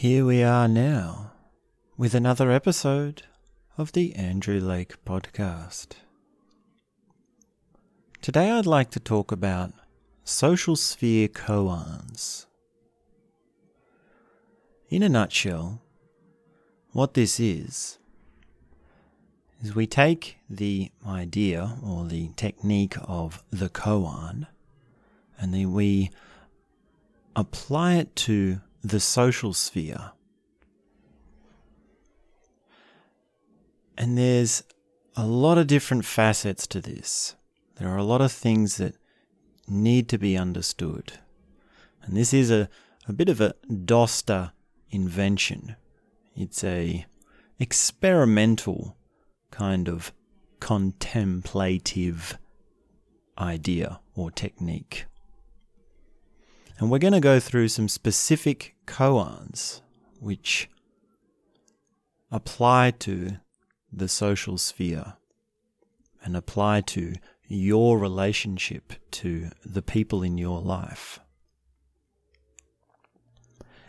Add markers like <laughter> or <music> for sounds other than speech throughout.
Here we are now with another episode of the Andrew Lake Podcast. Today I'd like to talk about social sphere koans. In a nutshell, what this is, is we take the idea or the technique of the koan and then we apply it to the social sphere. And there's a lot of different facets to this. There are a lot of things that need to be understood. And this is a, a bit of a Dosta invention. It's a experimental kind of contemplative idea or technique. And we're going to go through some specific koans which apply to the social sphere and apply to your relationship to the people in your life.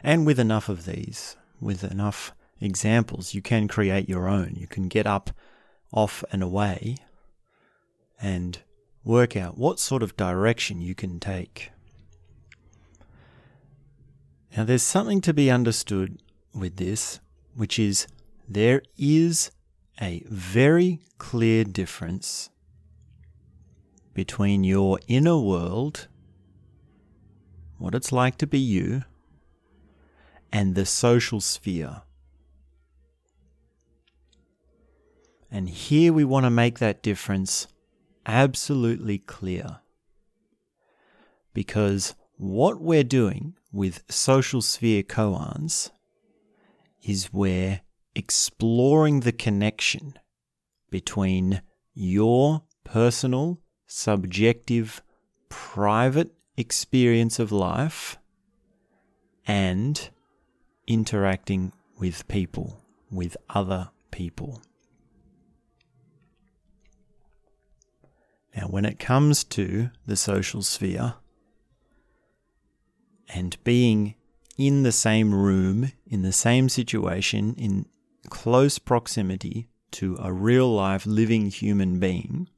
And with enough of these, with enough examples, you can create your own. You can get up, off, and away and work out what sort of direction you can take. Now, there's something to be understood with this, which is there is a very clear difference between your inner world, what it's like to be you, and the social sphere. And here we want to make that difference absolutely clear. Because what we're doing with social sphere koans is we're exploring the connection between your personal, subjective, private experience of life and interacting with people, with other people. Now, when it comes to the social sphere, and being in the same room, in the same situation, in close proximity to a real life living human being,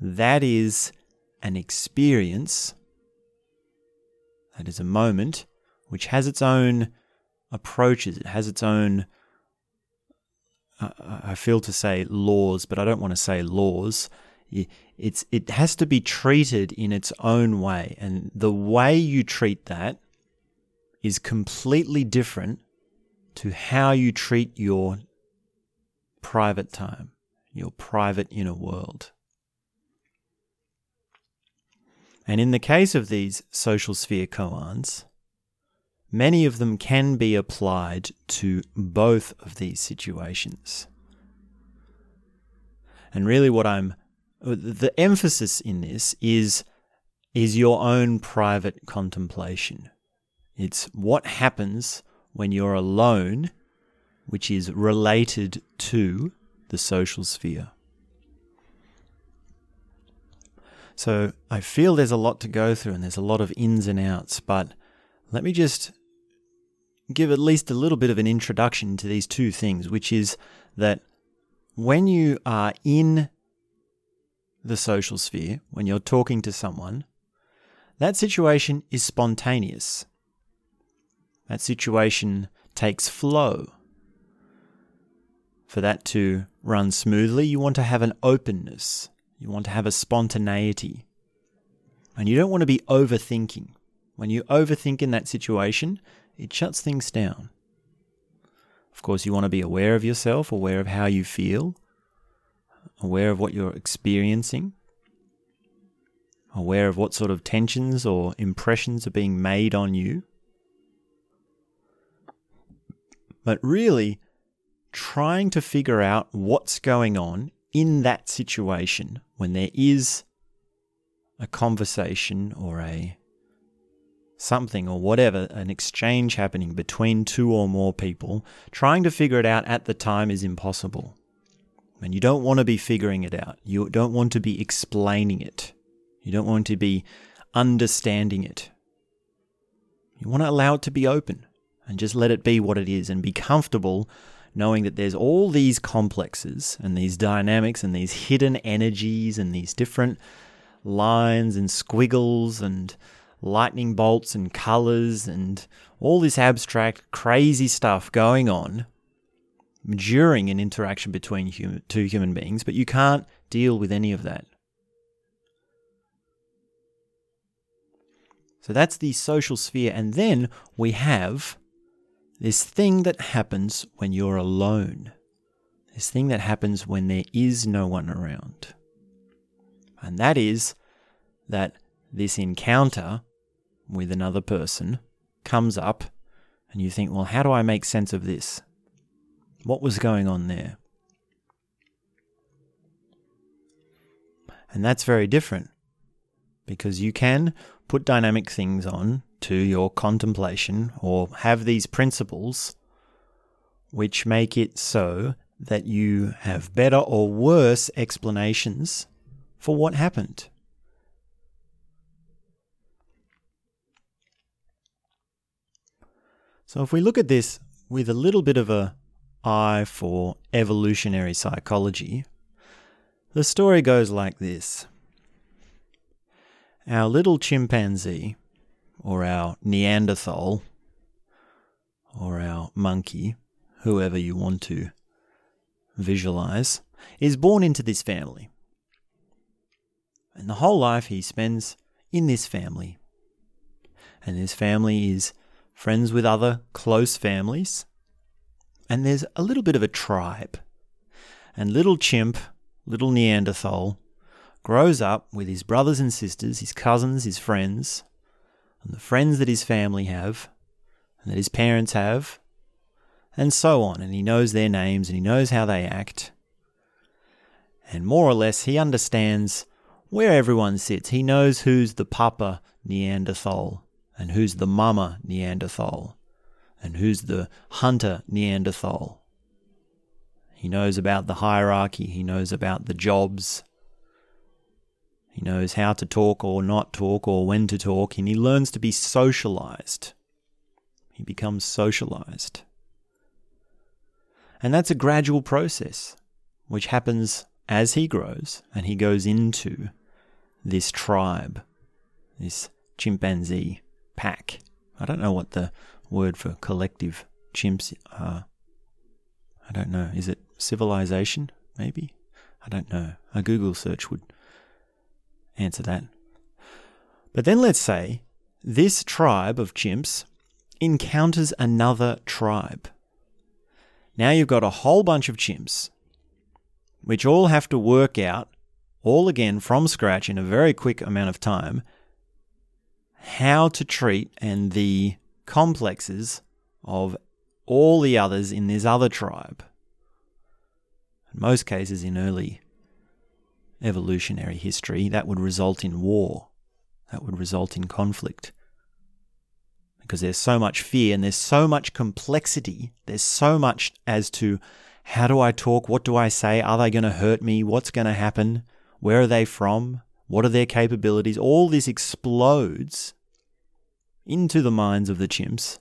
that is an experience, that is a moment which has its own approaches, it has its own, uh, I feel to say laws, but I don't want to say laws it's it has to be treated in its own way. And the way you treat that is completely different to how you treat your private time your private inner world. And in the case of these social sphere koans many of them can be applied to both of these situations. And really what i'm the emphasis in this is is your own private contemplation. It's what happens when you're alone, which is related to the social sphere. So I feel there's a lot to go through and there's a lot of ins and outs, but let me just give at least a little bit of an introduction to these two things, which is that when you are in the social sphere, when you're talking to someone, that situation is spontaneous. That situation takes flow. For that to run smoothly, you want to have an openness. You want to have a spontaneity. And you don't want to be overthinking. When you overthink in that situation, it shuts things down. Of course, you want to be aware of yourself, aware of how you feel, aware of what you're experiencing, aware of what sort of tensions or impressions are being made on you. But really, trying to figure out what's going on in that situation when there is a conversation or a something or whatever, an exchange happening between two or more people, trying to figure it out at the time is impossible. And you don't want to be figuring it out. You don't want to be explaining it. You don't want to be understanding it. You want to allow it to be open. and just let it be what it is and be comfortable knowing that there's all these complexes and these dynamics and these hidden energies and these different lines and squiggles and lightning bolts and colors and all this abstract, crazy stuff going on during an interaction between two human beings, but you can't deal with any of that. So that's the social sphere. And then we have this thing that happens when you're alone. This thing that happens when there is no one around. And that is that this encounter with another person comes up and you think, well, how do I make sense of this? What was going on there? And that's very different because you can put dynamic things on to your contemplation or have these principles which make it so that you have better or worse explanations for what happened. So, if we look at this with a little bit of a eye for evolutionary psychology, the story goes like this Our little chimpanzee, or our Neanderthal, or our monkey, whoever you want to visualize, is born into this family. And the whole life he spends in this family. And this family is friends with other close families, and there's a little bit of a tribe. And little chimp, little Neanderthal, grows up with his brothers and sisters, his cousins, his friends, and the friends that his family have, and that his parents have, and so on. And he knows their names and he knows how they act. And more or less, he understands where everyone sits. He knows who's the papa Neanderthal and who's the mama Neanderthal, and who's the hunter Neanderthal. He knows about the hierarchy, he knows about the jobs, he knows how to talk or not talk or when to talk, and he learns to be socialized. He becomes socialized. And that's a gradual process which happens as he grows and he goes into this tribe, this chimpanzee pack. I don't know what the word for collective chimps are. I don't know. Is it civilization? Maybe? I don't know. A Google search would answer that. But then let's say this tribe of chimps encounters another tribe. Now you've got a whole bunch of chimps, which all have to work out, all again from scratch in a very quick amount of time, how to treat and the complexes of all the others in this other tribe. In most cases, in early evolutionary history, that would result in war, that would result in conflict. Because there's so much fear and there's so much complexity, there's so much as to how do I talk? What do I say? Are they going to hurt me? What's going to happen? Where are they from? What are their capabilities? All this explodes into the minds of the chimps.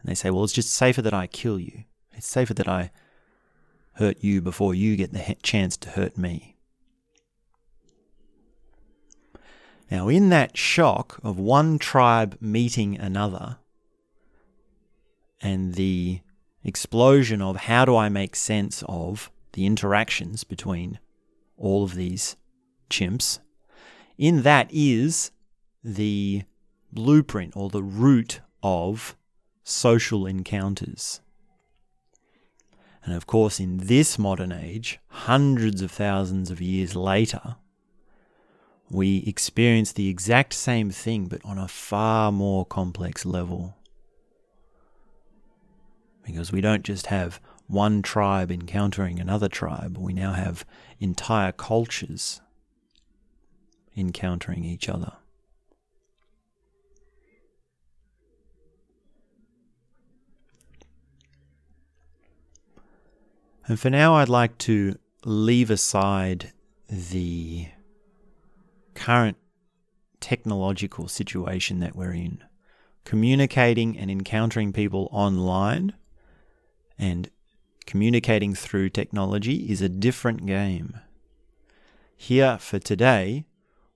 And they say, well, it's just safer that I kill you. It's safer that I hurt you before you get the chance to hurt me. Now, in that shock of one tribe meeting another and the explosion of how do I make sense of the interactions between all of these chimps, in that is the blueprint or the root of social encounters. And of course, in this modern age, hundreds of thousands of years later, we experience the exact same thing, but on a far more complex level. Because we don't just have one tribe encountering another tribe, we now have entire cultures encountering each other. And for now, I'd like to leave aside the current technological situation that we're in communicating and encountering people online and communicating through technology is a different game. Here for today,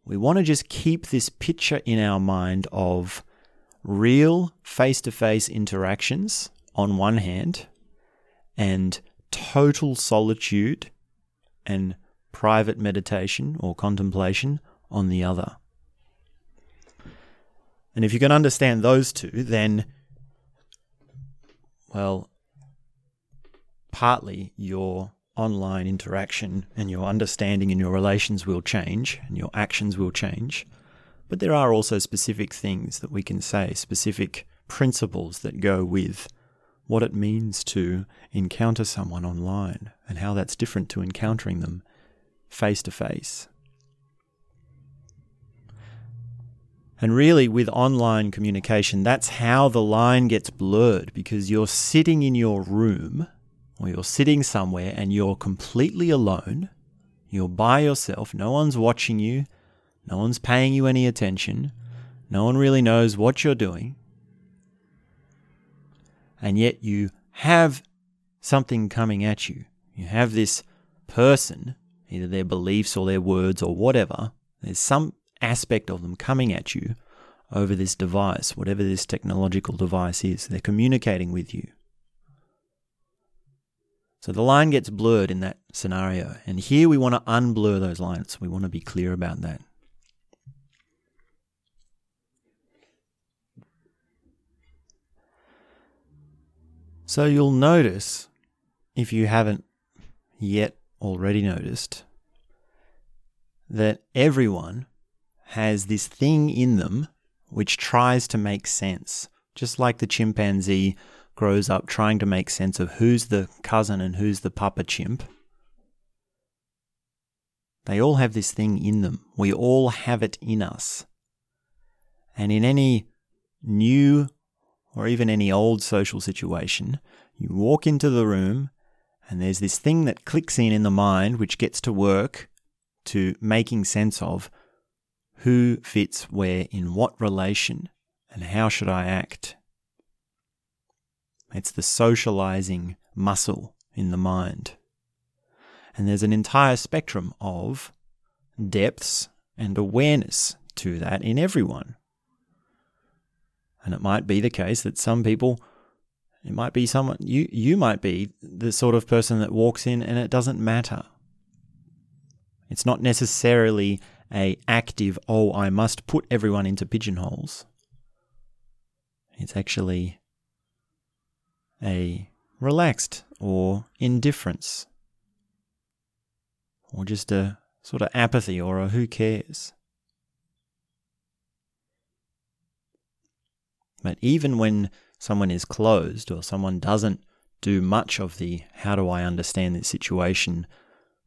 we want to just keep this picture in our mind of real face to face interactions on one hand and total solitude and private meditation or contemplation on the other. And if you can understand those two, then, well, partly your online interaction and your understanding and your relations will change and your actions will change. But there are also specific things that we can say, specific principles that go with what it means to encounter someone online and how that's different to encountering them face to face. And really, with online communication, that's how the line gets blurred because you're sitting in your room or you're sitting somewhere and you're completely alone, you're by yourself, no one's watching you, no one's paying you any attention, no one really knows what you're doing, and yet you have something coming at you. You have this person, either their beliefs or their words or whatever, there's some aspect of them coming at you over this device, whatever this technological device is. They're communicating with you. So the line gets blurred in that scenario. And here we want to unblur those lines. We want to be clear about that. So you'll notice, if you haven't yet already noticed, that everyone has this thing in them which tries to make sense. Just like the chimpanzee grows up trying to make sense of who's the cousin and who's the papa chimp. They all have this thing in them. We all have it in us. And in any new or even any old social situation, you walk into the room and there's this thing that clicks in in the mind which gets to work to making sense of who fits where in what relation and how should I act it's the socializing muscle in the mind. And there's an entire spectrum of depths and awareness to that in everyone. And it might be the case that some people, it might be someone, you, you might be the sort of person that walks in and it doesn't matter. It's not necessarily a active, oh, I must put everyone into pigeonholes. It's actually a relaxed or indifference, or just a sort of apathy or a who cares. But even when someone is closed or someone doesn't do much of the how do I understand this situation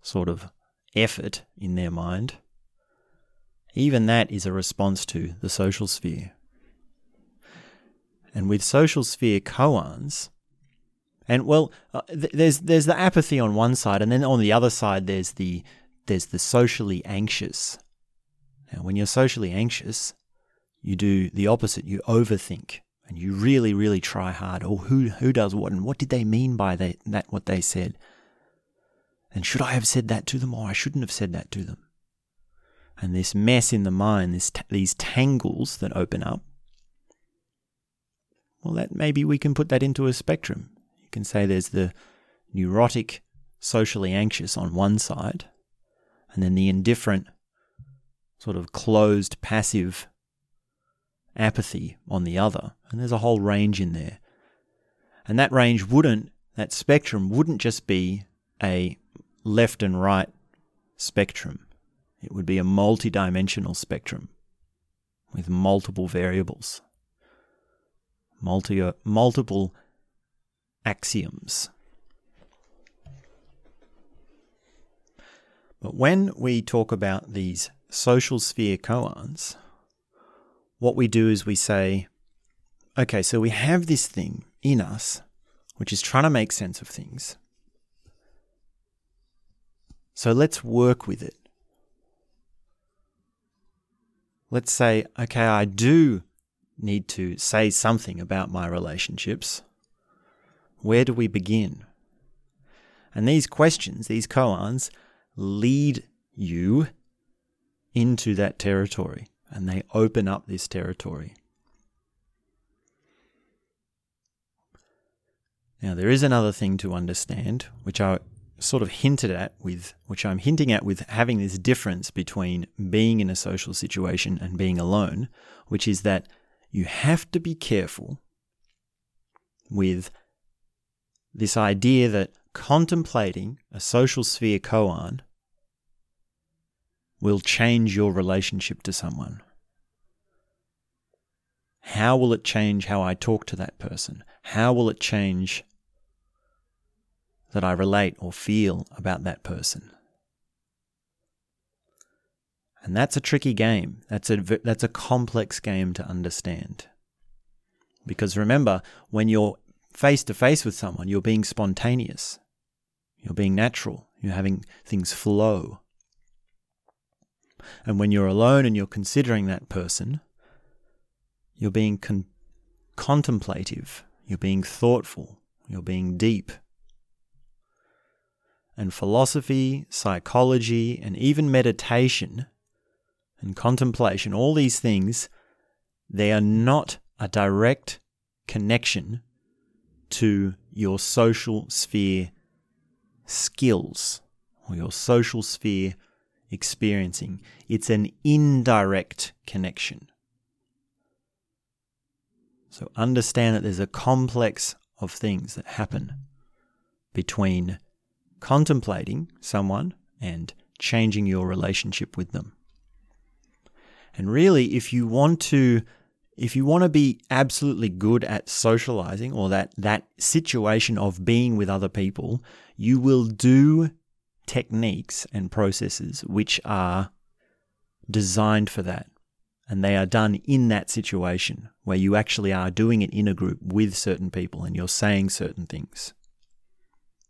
sort of effort in their mind, even that is a response to the social sphere. And with social sphere koans, and well, uh, th- there's there's the apathy on one side, and then on the other side there's the there's the socially anxious. Now, when you're socially anxious, you do the opposite. You overthink, and you really, really try hard. Oh, who who does what, and what did they mean by that? That what they said? And should I have said that to them, or I shouldn't have said that to them? And this mess in the mind, this these tangles that open up. Well, that maybe we can put that into a spectrum You can say there's the neurotic, socially anxious on one side, and then the indifferent, sort of closed, passive apathy on the other. And there's a whole range in there. And that range wouldn't, that spectrum wouldn't just be a left and right spectrum. It would be a multi-dimensional spectrum with multiple variables, multi, multiple axioms. But when we talk about these social sphere koans, what we do is we say, okay, so we have this thing in us which is trying to make sense of things. So let's work with it. Let's say, okay, I do need to say something about my relationships, where do we begin? And these questions, these koans, lead you into that territory and they open up this territory. Now, there is another thing to understand, which I sort of hinted at with, which I'm hinting at with having this difference between being in a social situation and being alone, which is that you have to be careful with this idea that contemplating a social sphere koan will change your relationship to someone. How will it change how I talk to that person? How will it change that I relate or feel about that person? And that's a tricky game. That's a, that's a complex game to understand. Because remember, when you're face to face with someone, you're being spontaneous, you're being natural, you're having things flow. And when you're alone and you're considering that person, you're being con- contemplative, you're being thoughtful, you're being deep. And philosophy, psychology, and even meditation and contemplation, all these things, they are not a direct connection to your social sphere skills or your social sphere experiencing. It's an indirect connection. So understand that there's a complex of things that happen between contemplating someone and changing your relationship with them. And really, if you want to if you want to be absolutely good at socializing or that that situation of being with other people, you will do techniques and processes which are designed for that. And they are done in that situation where you actually are doing it in a group with certain people and you're saying certain things.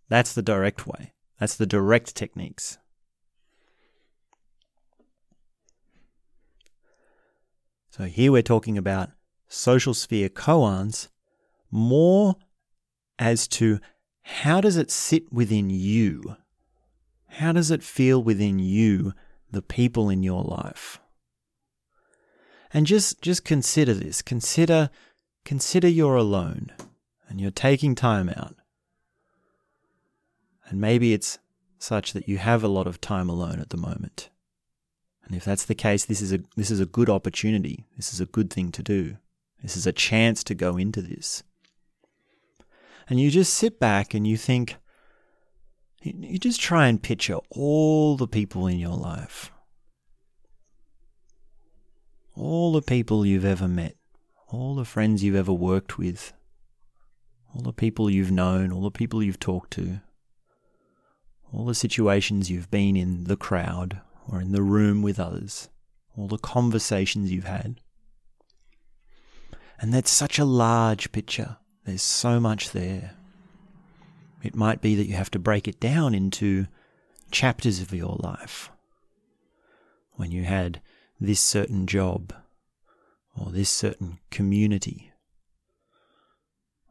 That's the direct way. That's the direct techniques. So here we're talking about social sphere koans more as to how does it sit within you? How does it feel within you, the people in your life? And just just consider this. Consider consider you're alone and you're taking time out. And maybe it's such that you have a lot of time alone at the moment. And if that's the case, this is a this is a good opportunity. This is a good thing to do. This is a chance to go into this. And you just sit back and you think you just try and picture all the people in your life. All the people you've ever met, all the friends you've ever worked with, all the people you've known, all the people you've talked to, all the situations you've been in the crowd, or in the room with others, all the conversations you've had. And that's such a large picture. There's so much there. It might be that you have to break it down into chapters of your life. When you had this certain job, or this certain community,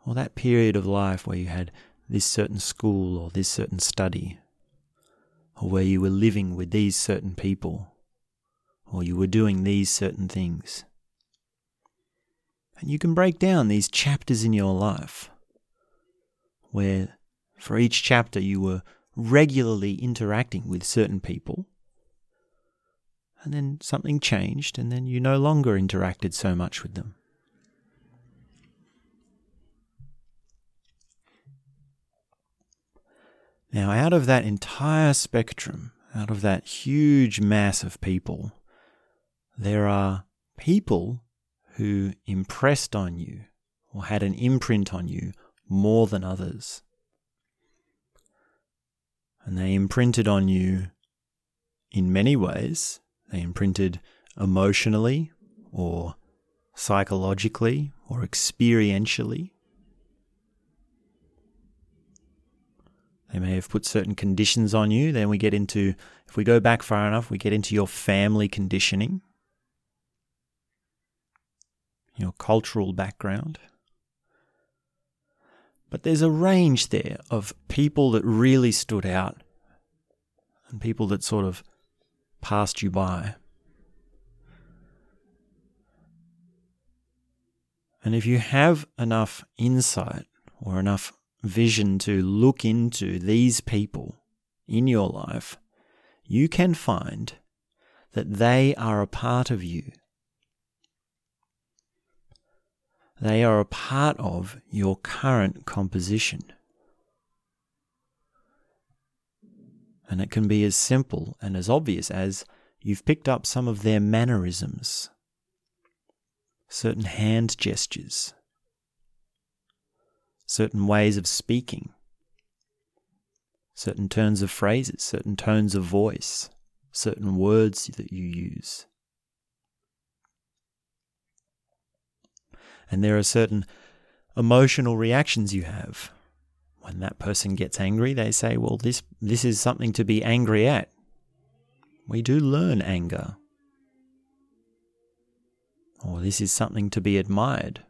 or that period of life where you had this certain school or this certain study, or where you were living with these certain people, or you were doing these certain things. And you can break down these chapters in your life where for each chapter you were regularly interacting with certain people, and then something changed, and then you no longer interacted so much with them. Now, out of that entire spectrum, out of that huge mass of people, there are people who impressed on you or had an imprint on you more than others. And they imprinted on you in many ways. They imprinted emotionally or psychologically or experientially. They may have put certain conditions on you. Then we get into, if we go back far enough, we get into your family conditioning. your cultural background. But there's a range there of people that really stood out and people that sort of passed you by. And if you have enough insight or enough vision to look into these people in your life, you can find that they are a part of you. They are a part of your current composition. And it can be as simple and as obvious as you've picked up some of their mannerisms, certain hand gestures, certain ways of speaking, certain turns of phrases, certain tones of voice, certain words that you use. And there are certain emotional reactions you have. When that person gets angry, they say, Well, this, this is something to be angry at. We do learn anger. Or this is something to be admired.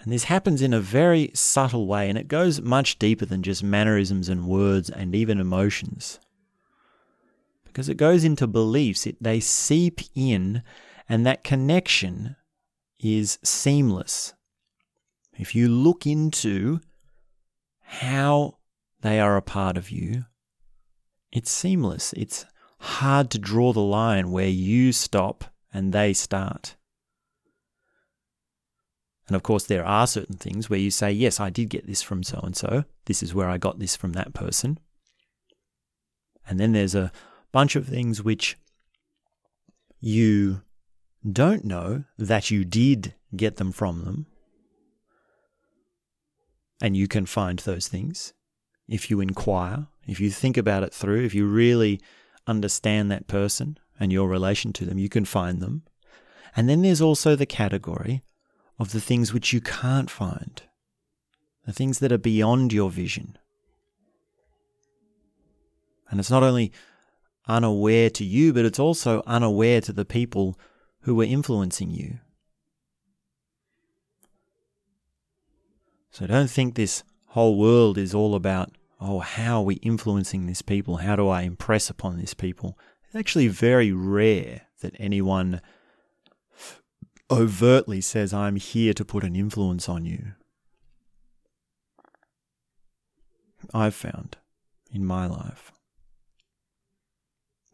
And this happens in a very subtle way, and it goes much deeper than just mannerisms and words and even emotions. Because it goes into beliefs, it, they seep in and that connection is seamless. If you look into how they are a part of you, it's seamless. It's hard to draw the line where you stop and they start. And of course, there are certain things where you say, Yes, I did get this from so and so. This is where I got this from that person. And then there's a bunch of things which you don't know that you did get them from them. And you can find those things if you inquire, if you think about it through, if you really understand that person and your relation to them, you can find them. And then there's also the category of the things which you can't find, the things that are beyond your vision. And it's not only unaware to you, but it's also unaware to the people who were influencing you. So don't think this whole world is all about, oh, how are we influencing these people? How do I impress upon these people? It's actually very rare that anyone overtly says, I'm here to put an influence on you. I've found in my life.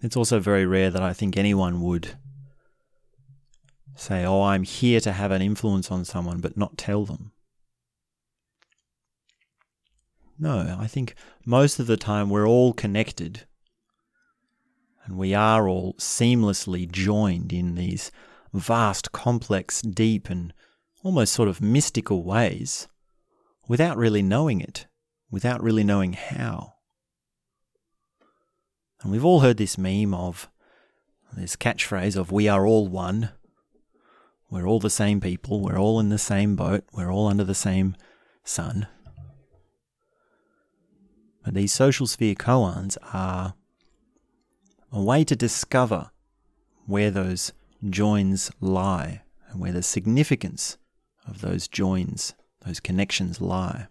It's also very rare that I think anyone would say, oh, I'm here to have an influence on someone, but not tell them. No, I think most of the time we're all connected and we are all seamlessly joined in these vast, complex, deep, and almost sort of mystical ways without really knowing it, without really knowing how. And we've all heard this meme of this catchphrase of we are all one. We're all the same people. We're all in the same boat. We're all under the same sun. But these social sphere koans are a way to discover where those joins lie and where the significance of those joins, those connections lie.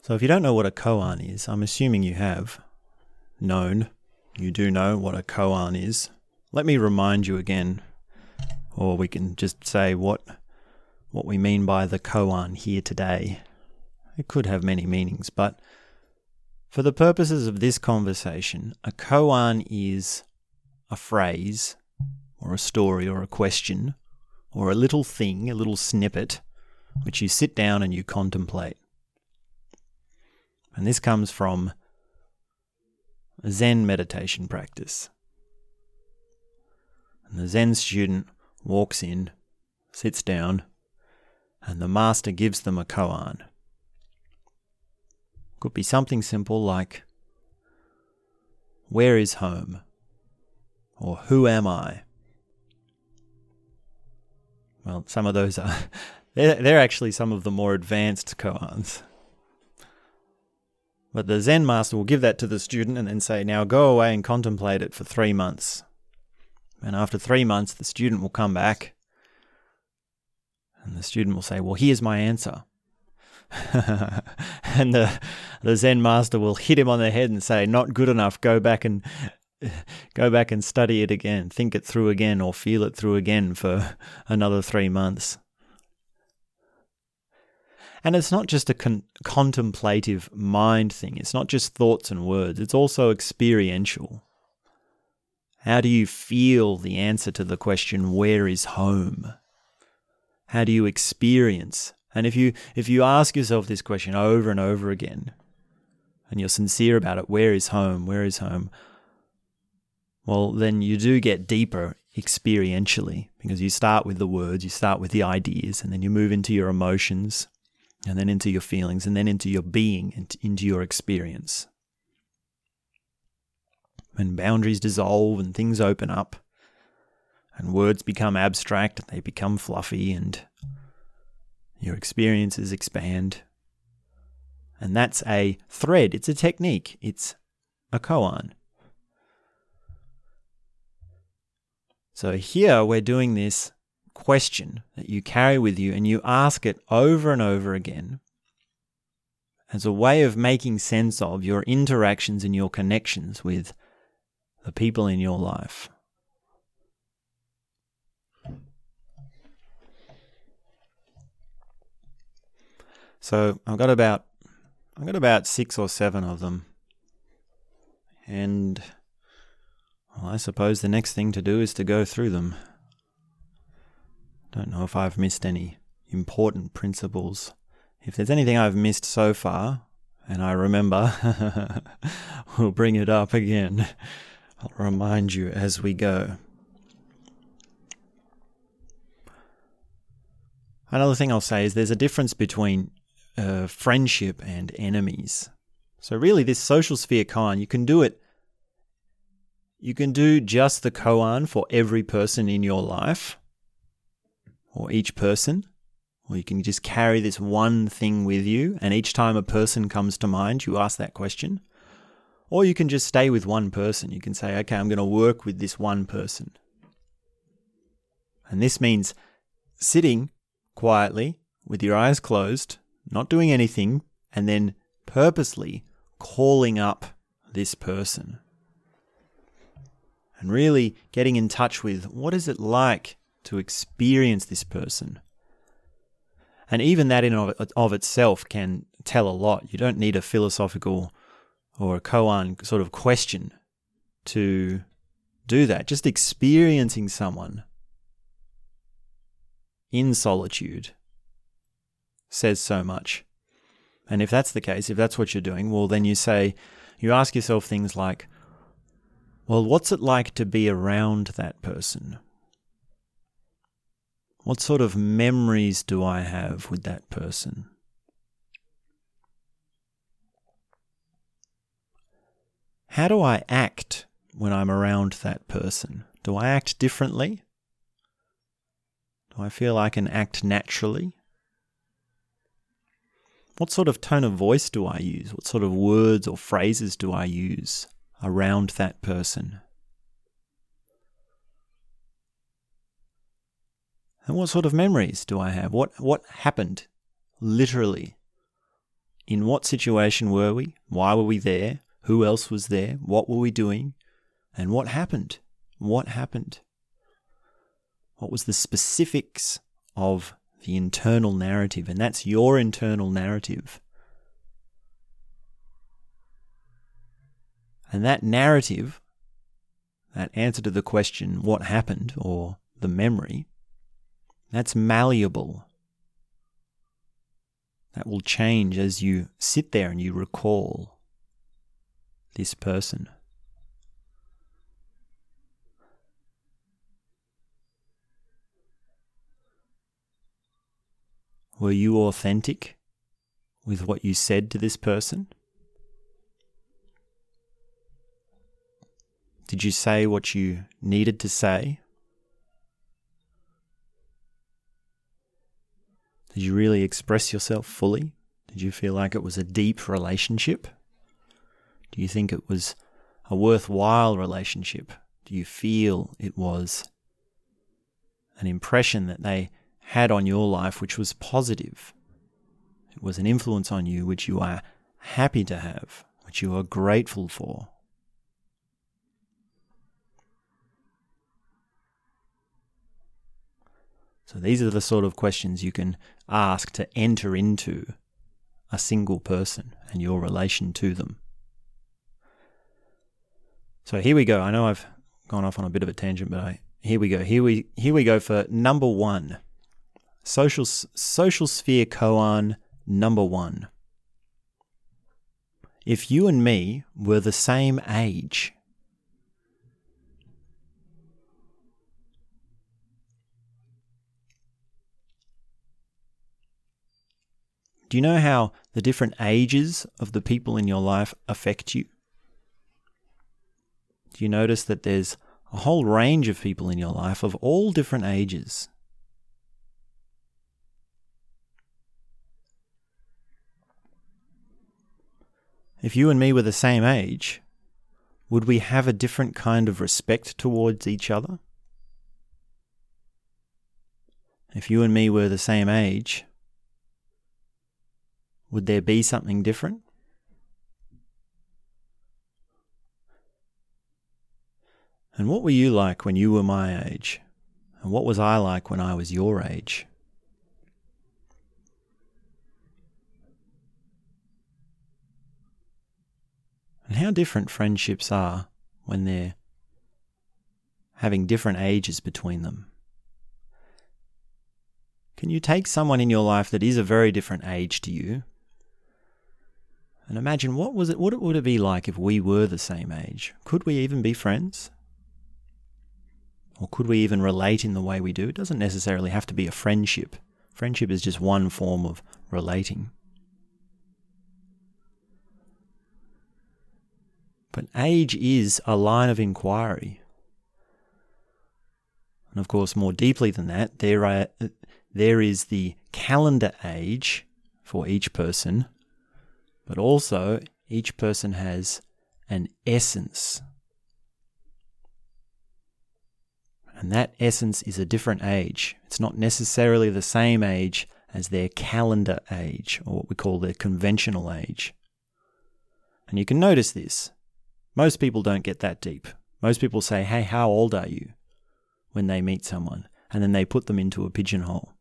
So, if you don't know what a koan is, I'm assuming you have known, you do know what a koan is. Let me remind you again, or we can just say what what we mean by the koan here today. It could have many meanings, but for the purposes of this conversation, a koan is a phrase, or a story, or a question, or a little thing, a little snippet, which you sit down and you contemplate. And this comes from Zen meditation practice. And the Zen student walks in, sits down, and the master gives them a koan. Could be something simple like, Where is home? Or Who am I? Well, some of those are, <laughs> they're, actually some of the more advanced koans. But the Zen master will give that to the student and then say, Now go away and contemplate it for three months. And after three months, the student will come back and the student will say, Well, here's my answer. <laughs> and the, the Zen master will hit him on the head and say, Not good enough, go back and <laughs> go back and study it again, think it through again, or feel it through again for another three months. And it's not just a con- contemplative mind thing, it's not just thoughts and words, it's also experiential. How do you feel the answer to the question, Where is home? How do you experience? And if you if you ask yourself this question over and over again, and you're sincere about it, where is home? Where is home? Well, then you do get deeper experientially because you start with the words, you start with the ideas, and then you move into your emotions, and then into your feelings, and then into your being, and into your experience. When boundaries dissolve and things open up, and words become abstract, they become fluffy, and your experiences expand. And that's a thread, it's a technique, it's a koan. So here we're doing this question that you carry with you and you ask it over and over again as a way of making sense of your interactions and your connections with the people in your life. So I've got about I've got about six or seven of them. And well, I suppose the next thing to do is to go through them. Don't know if I've missed any important principles. If there's anything I've missed so far, and I remember, <laughs> we'll bring it up again. I'll remind you as we go. Another thing I'll say is there's a difference between uh, friendship and enemies. So, really, this social sphere koan, you can do it you can do just the koan for every person in your life or each person, or you can just carry this one thing with you, and each time a person comes to mind, you ask that question. Or you can just stay with one person. You can say, okay, I'm going to work with this one person. And this means sitting quietly with your eyes closed, not doing anything, and then purposely calling up this person and really getting in touch with what is it like to experience this person. And even that in of, itself can tell a lot. You don't need a philosophical or a koan sort of question to do that. Just experiencing someone in solitude says so much. And if that's the case, if that's what you're doing, well, then you say, you ask yourself things like, well, what's it like to be around that person? What sort of memories do I have with that person? How do I act when I'm around that person? Do I act differently? Do I feel I can act naturally? What sort of tone of voice do I use? What sort of words or phrases do I use? around that person? And what sort of memories do I have? What what happened literally? In what situation were we? Why were we there? Who else was there? What were we doing? And what happened? What happened? What was the specifics of the internal narrative? And that's your internal narrative. And that narrative, that answer to the question, what happened, or the memory, that's malleable. That will change as you sit there and you recall this person. Were you authentic with what you said to this person? Did you say what you needed to say? Did you really express yourself fully? Did you feel like it was a deep relationship? Do you think it was a worthwhile relationship? Do you feel it was an impression that they had on your life which was positive? It was an influence on you which you are happy to have, which you are grateful for. So these are the sort of questions you can ask to enter into a single person and your relation to them. So here we go. I know I've gone off on a bit of a tangent, but I, here we go. Here we here we go for number one. Social social sphere koan number one. If you and me were the same age, Do you know how the different ages of the people in your life affect you? Do you notice that there's a whole range of people in your life of all different ages? If you and me were the same age, would we have a different kind of respect towards each other? If you and me were the same age, would there be something different? And what were you like when you were my age? And what was I like when I was your age? And how different friendships are when they're having different ages between them. Can you take someone in your life that is a very different age to you and imagine what was it what would it be like if we were the same age? Could we even be friends? Or could we even relate in the way we do? It doesn't necessarily have to be a friendship. Friendship is just one form of relating. But age is a line of inquiry. And of course, more deeply than that, there, are, there is the calendar age for each person but also each person has an essence. And that essence is a different age. It's not necessarily the same age as their calendar age, or what we call their conventional age. And you can notice this. Most people don't get that deep. Most people say, Hey, how old are you? when they meet someone, and then they put them into a pigeonhole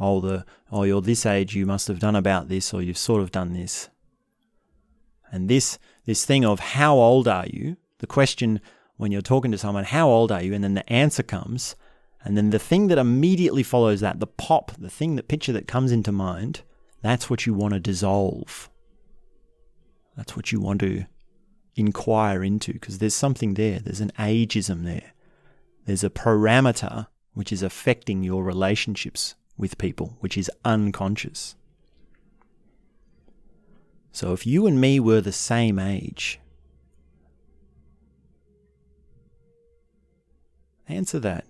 oh the oh you're this age you must have done about this or you've sort of done this. And this this thing of how old are you the question when you're talking to someone how old are you? and then the answer comes and then the thing that immediately follows that the pop the thing the picture that comes into mind that's what you want to dissolve. That's what you want to inquire into because there's something there there's an ageism there. There's a parameter which is affecting your relationships with people, which is unconscious. So if you and me were the same age, answer that.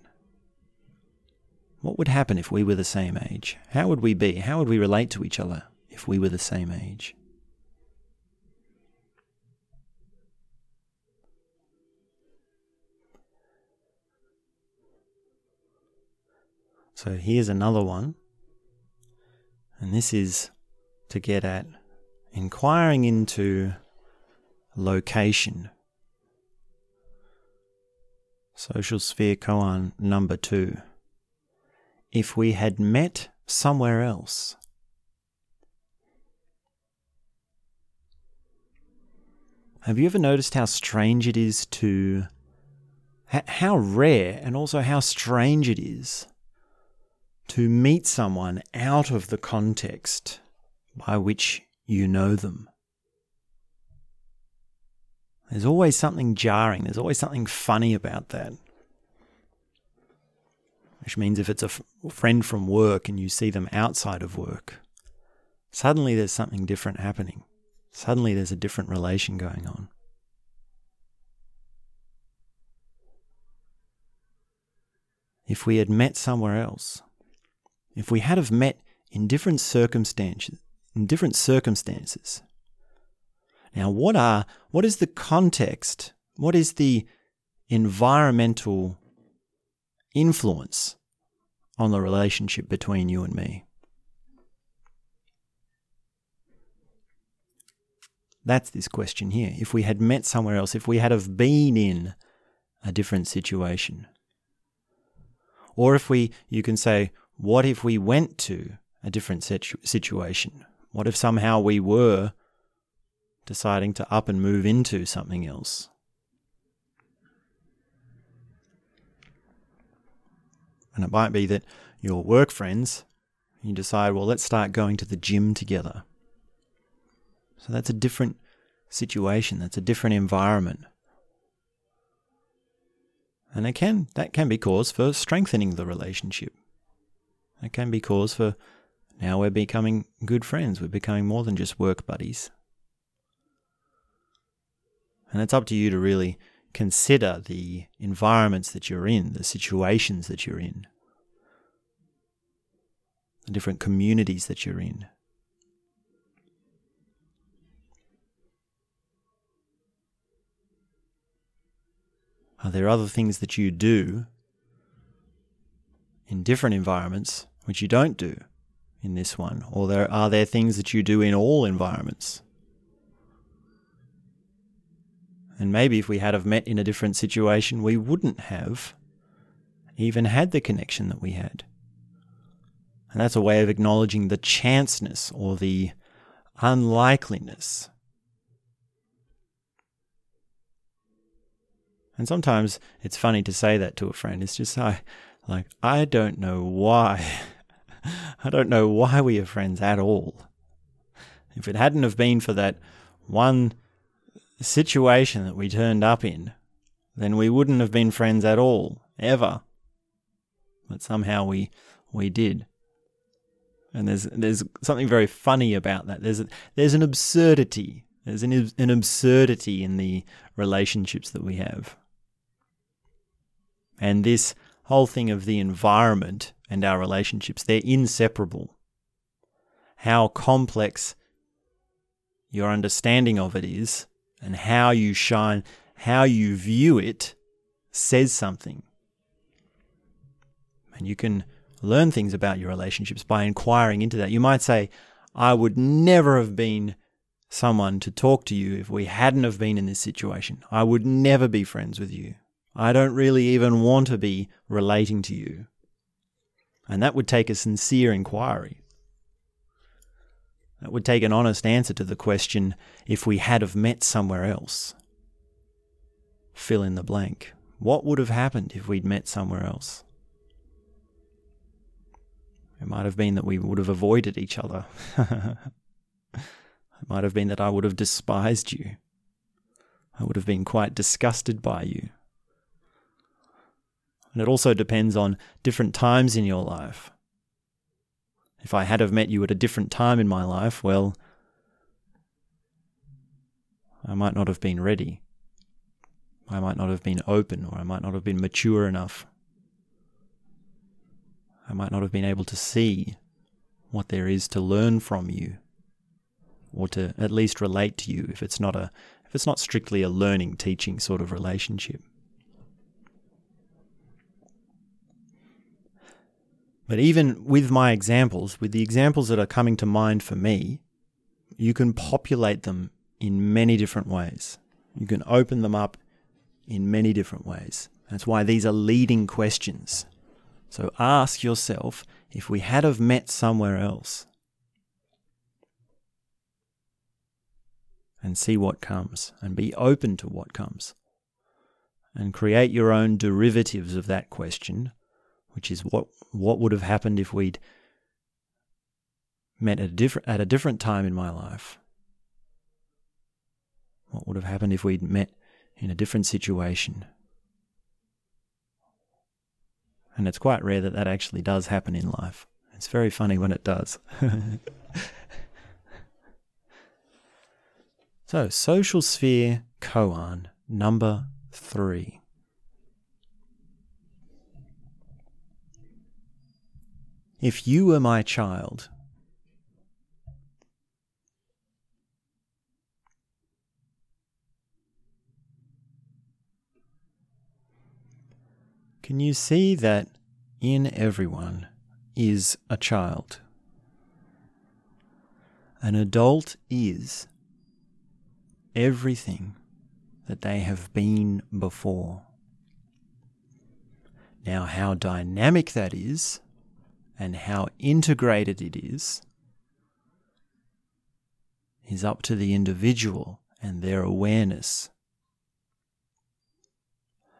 What would happen if we were the same age? How would we be? How would we relate to each other if we were the same age? So here's another one. And this is to get at inquiring into location. Social sphere koan number two. If we had met somewhere else, Have you ever noticed how strange it is to. How rare and also how strange it is to meet someone out of the context by which you know them. There's always something jarring, there's always something funny about that. Which means if it's a f- friend from work and you see them outside of work, suddenly there's something different happening. Suddenly there's a different relation going on. If we had met somewhere else, if we had have met in different circumstances, in different circumstances, Now, what are what is the context? What is the environmental influence on the relationship between you and me? That's this question here. If we had met somewhere else, if we had have been in a different situation. Or if we, you can say, what if we went to a different situ- situation? What if somehow we were deciding to up and move into something else? And it might be that your work friends, you decide, well, let's start going to the gym together. So that's a different situation, that's a different environment. And it can that can be cause for strengthening the relationship. It can be cause for now we're becoming good friends, we're becoming more than just work buddies. And it's up to you to really consider the environments that you're in, the situations that you're in, the different communities that you're in. Are there other things that you do in different environments which you don't do in this one? Or there, are there things that you do in all environments? And maybe if we had have met in a different situation, we wouldn't have even had the connection that we had. And that's a way of acknowledging the chanceness or the unlikeliness And sometimes it's funny to say that to a friend. It's just I, like I don't know why. <laughs> I don't know why we are friends at all. If it hadn't have been for that one situation that we turned up in, then we wouldn't have been friends at all, ever. But somehow we we did. And there's there's something very funny about that. There's a, there's an absurdity. There's an an absurdity in the relationships that we have. And this whole thing of the environment and our relationships, they're inseparable. How complex your understanding of it is and how you shine, how you view it says something. And you can learn things about your relationships by inquiring into that. You might say, I would never have been someone to talk to you if we hadn't have been in this situation. I would never be friends with you. I don't really even want to be relating to you. And that would take a sincere inquiry. That would take an honest answer to the question if we had have met somewhere else. Fill in the blank. What would have happened if we'd met somewhere else? It might have been that we would have avoided each other. <laughs> it might have been that I would have despised you. I would have been quite disgusted by you. And it also depends on different times in your life. If I had have met you at a different time in my life, well, I might not have been ready. I might not have been open, or I might not have been mature enough. I might not have been able to see what there is to learn from you, or to at least relate to you if it's not a if it's not strictly a learning teaching sort of relationship. But even with my examples, with the examples that are coming to mind for me, you can populate them in many different ways. You can open them up in many different ways. That's why these are leading questions. So ask yourself if we had have met somewhere else and see what comes and be open to what comes and create your own derivatives of that question which is what what would have happened if we'd met at a different at a different time in my life. What would have happened if we'd met in a different situation? And it's quite rare that that actually does happen in life. It's very funny when it does. <laughs> so, social sphere koan number three. If you were my child, Can you see that in everyone is a child? An adult is everything that they have been before. Now, how dynamic that is and how integrated it is is up to the individual and their awareness.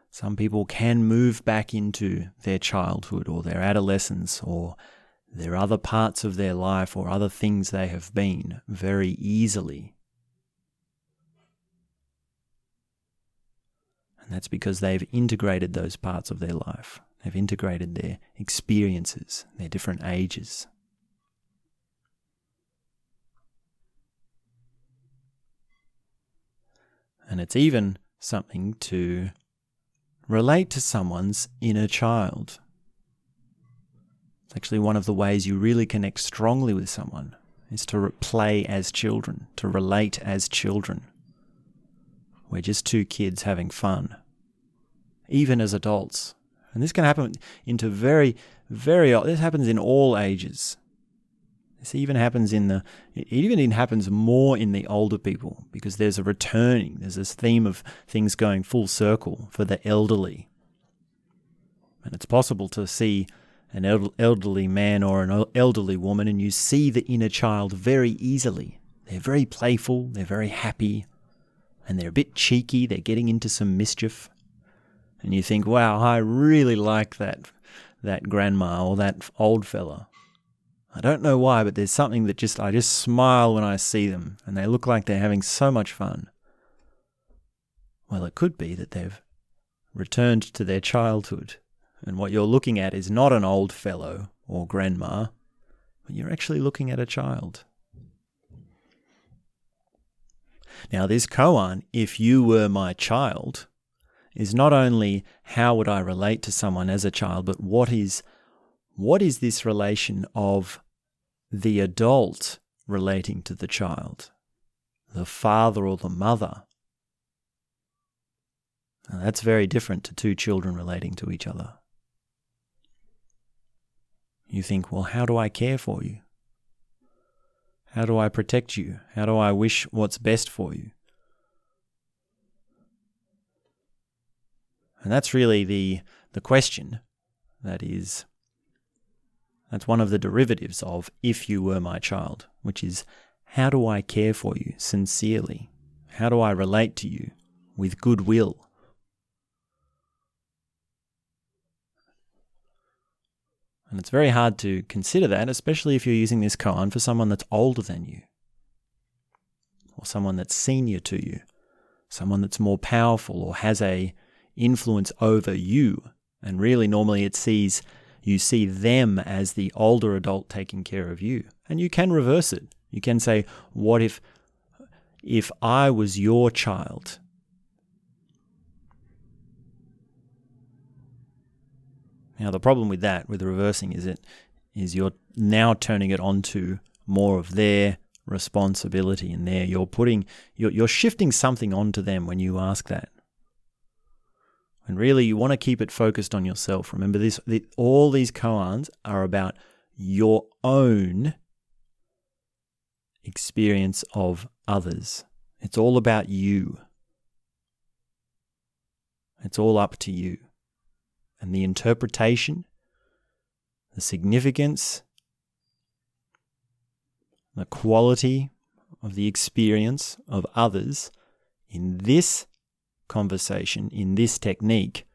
Some people can move back into their childhood or their adolescence or their other parts of their life or other things they have been very easily. And that's because they've integrated those parts of their life. They've integrated their experiences, their different ages. And it's even something to relate to someone's inner child. It's actually one of the ways you really connect strongly with someone is to play as children, to relate as children. We're just two kids having fun, even as adults. And this can happen into very, very, old. this happens in all ages. This even happens in the, it even happens more in the older people because there's a returning, there's this theme of things going full circle for the elderly. And it's possible to see an elderly man or an elderly woman and you see the inner child very easily. They're very playful, they're very happy, and they're a bit cheeky, they're getting into some mischief. And you think, wow, I really like that that grandma or that old fella. I don't know why, but there's something that just I just smile when I see them, and they look like they're having so much fun. Well, it could be that they've returned to their childhood, and what you're looking at is not an old fellow or grandma, but you're actually looking at a child. Now, this koan, if you were my child, is not only how would I relate to someone as a child, but what is what is this relation of the adult relating to the child, the father or the mother. Now, that's very different to two children relating to each other. You think, well, how do I care for you? How do I protect you? How do I wish what's best for you? And that's really the, the question that is that's one of the derivatives of if you were my child, which is how do I care for you sincerely? How do I relate to you with goodwill? And it's very hard to consider that, especially if you're using this koan for someone that's older than you, or someone that's senior to you, someone that's more powerful or has a influence over you. And really, normally it sees you see them as the older adult taking care of you. And you can reverse it. You can say, what if if I was your child? Now the problem with that, with reversing, is it is you're now turning it onto more of their responsibility and there you're putting you're, you're shifting something onto them when you ask that and really, you want to keep it focused on yourself. Remember, this the, all these koans are about your own experience of others. It's all about you. It's all up to you. And the interpretation, the significance, the quality of the experience of others in this conversation in this technique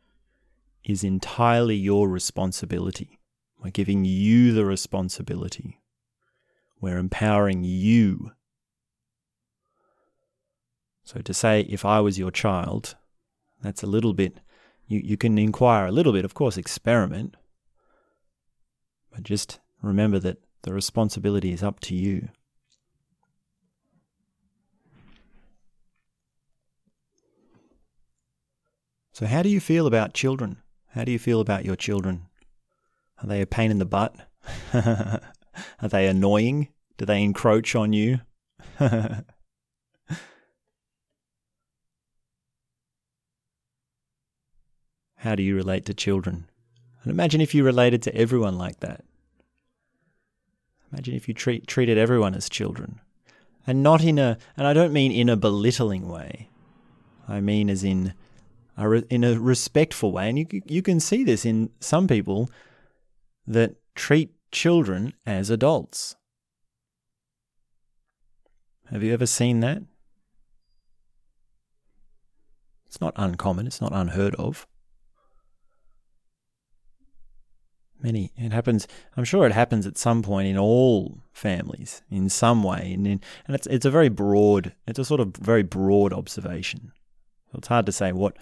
is entirely your responsibility. We're giving you the responsibility. We're empowering you. So to say, if I was your child, that's a little bit, you, you can inquire a little bit, of course, experiment, but just remember that the responsibility is up to you. So, how do you feel about children? How do you feel about your children? Are they a pain in the butt? <laughs> Are they annoying? Do they encroach on you? <laughs> how do you relate to children? And imagine if you related to everyone like that. Imagine if you treat, treated everyone as children. And not in a, and I don't mean in a belittling way. I mean as in in a respectful way. And you, you can see this in some people that treat children as adults. Have you ever seen that? It's not uncommon, it's not unheard of. Many. It happens. I'm sure it happens at some point in all families, in some way, and in, and it's it's a very broad. It's a sort of very broad observation. It's hard to say what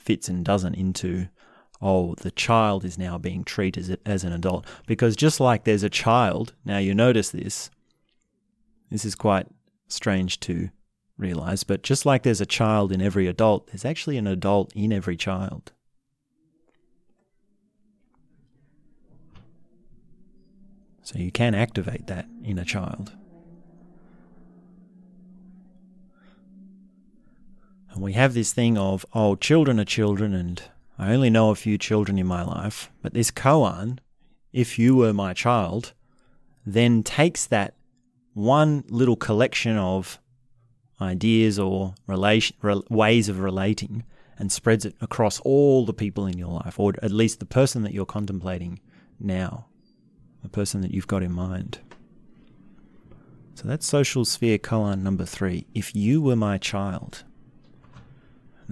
fits and doesn't into. Oh, the child is now being treated as, an adult because just like there's a child. Now you notice this. This is quite strange to realize, but just like there's a child in every adult, there's actually an adult in every child. So you can activate that in a child. And we have this thing of, oh, children are children, and I only know a few children in my life. But this koan, if you were my child, then takes that one little collection of ideas or relation, re- ways of relating and spreads it across all the people in your life, or at least the person that you're contemplating now the person that you've got in mind. So that's social sphere koan number three. If you were my child,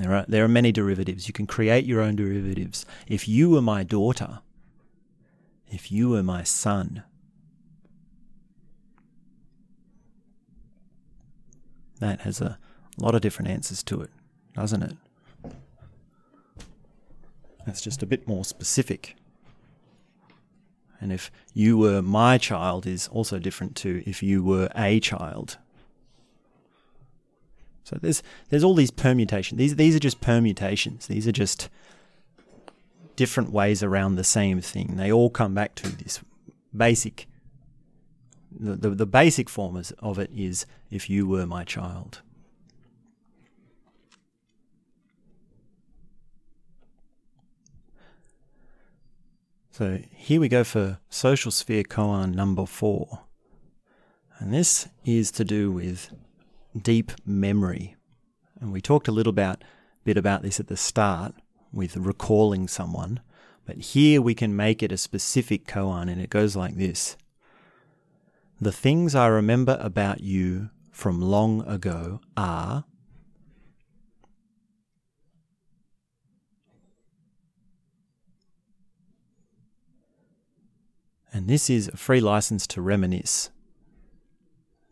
there are there are many derivatives. You can create your own derivatives. If you were my daughter, if you were my son, that has a lot of different answers to it, doesn't it? That's just a bit more specific. And if you were my child is also different to if you were a child. So there's there's all these permutations. These these are just permutations. These are just different ways around the same thing. They all come back to this basic the, the, the basic form of it is if you were my child. So here we go for social sphere koan number four. And this is to do with deep memory. And we talked a little about, bit about this at the start with recalling someone. But here we can make it a specific koan, and it goes like this The things I remember about you from long ago are And this is a free license to reminisce.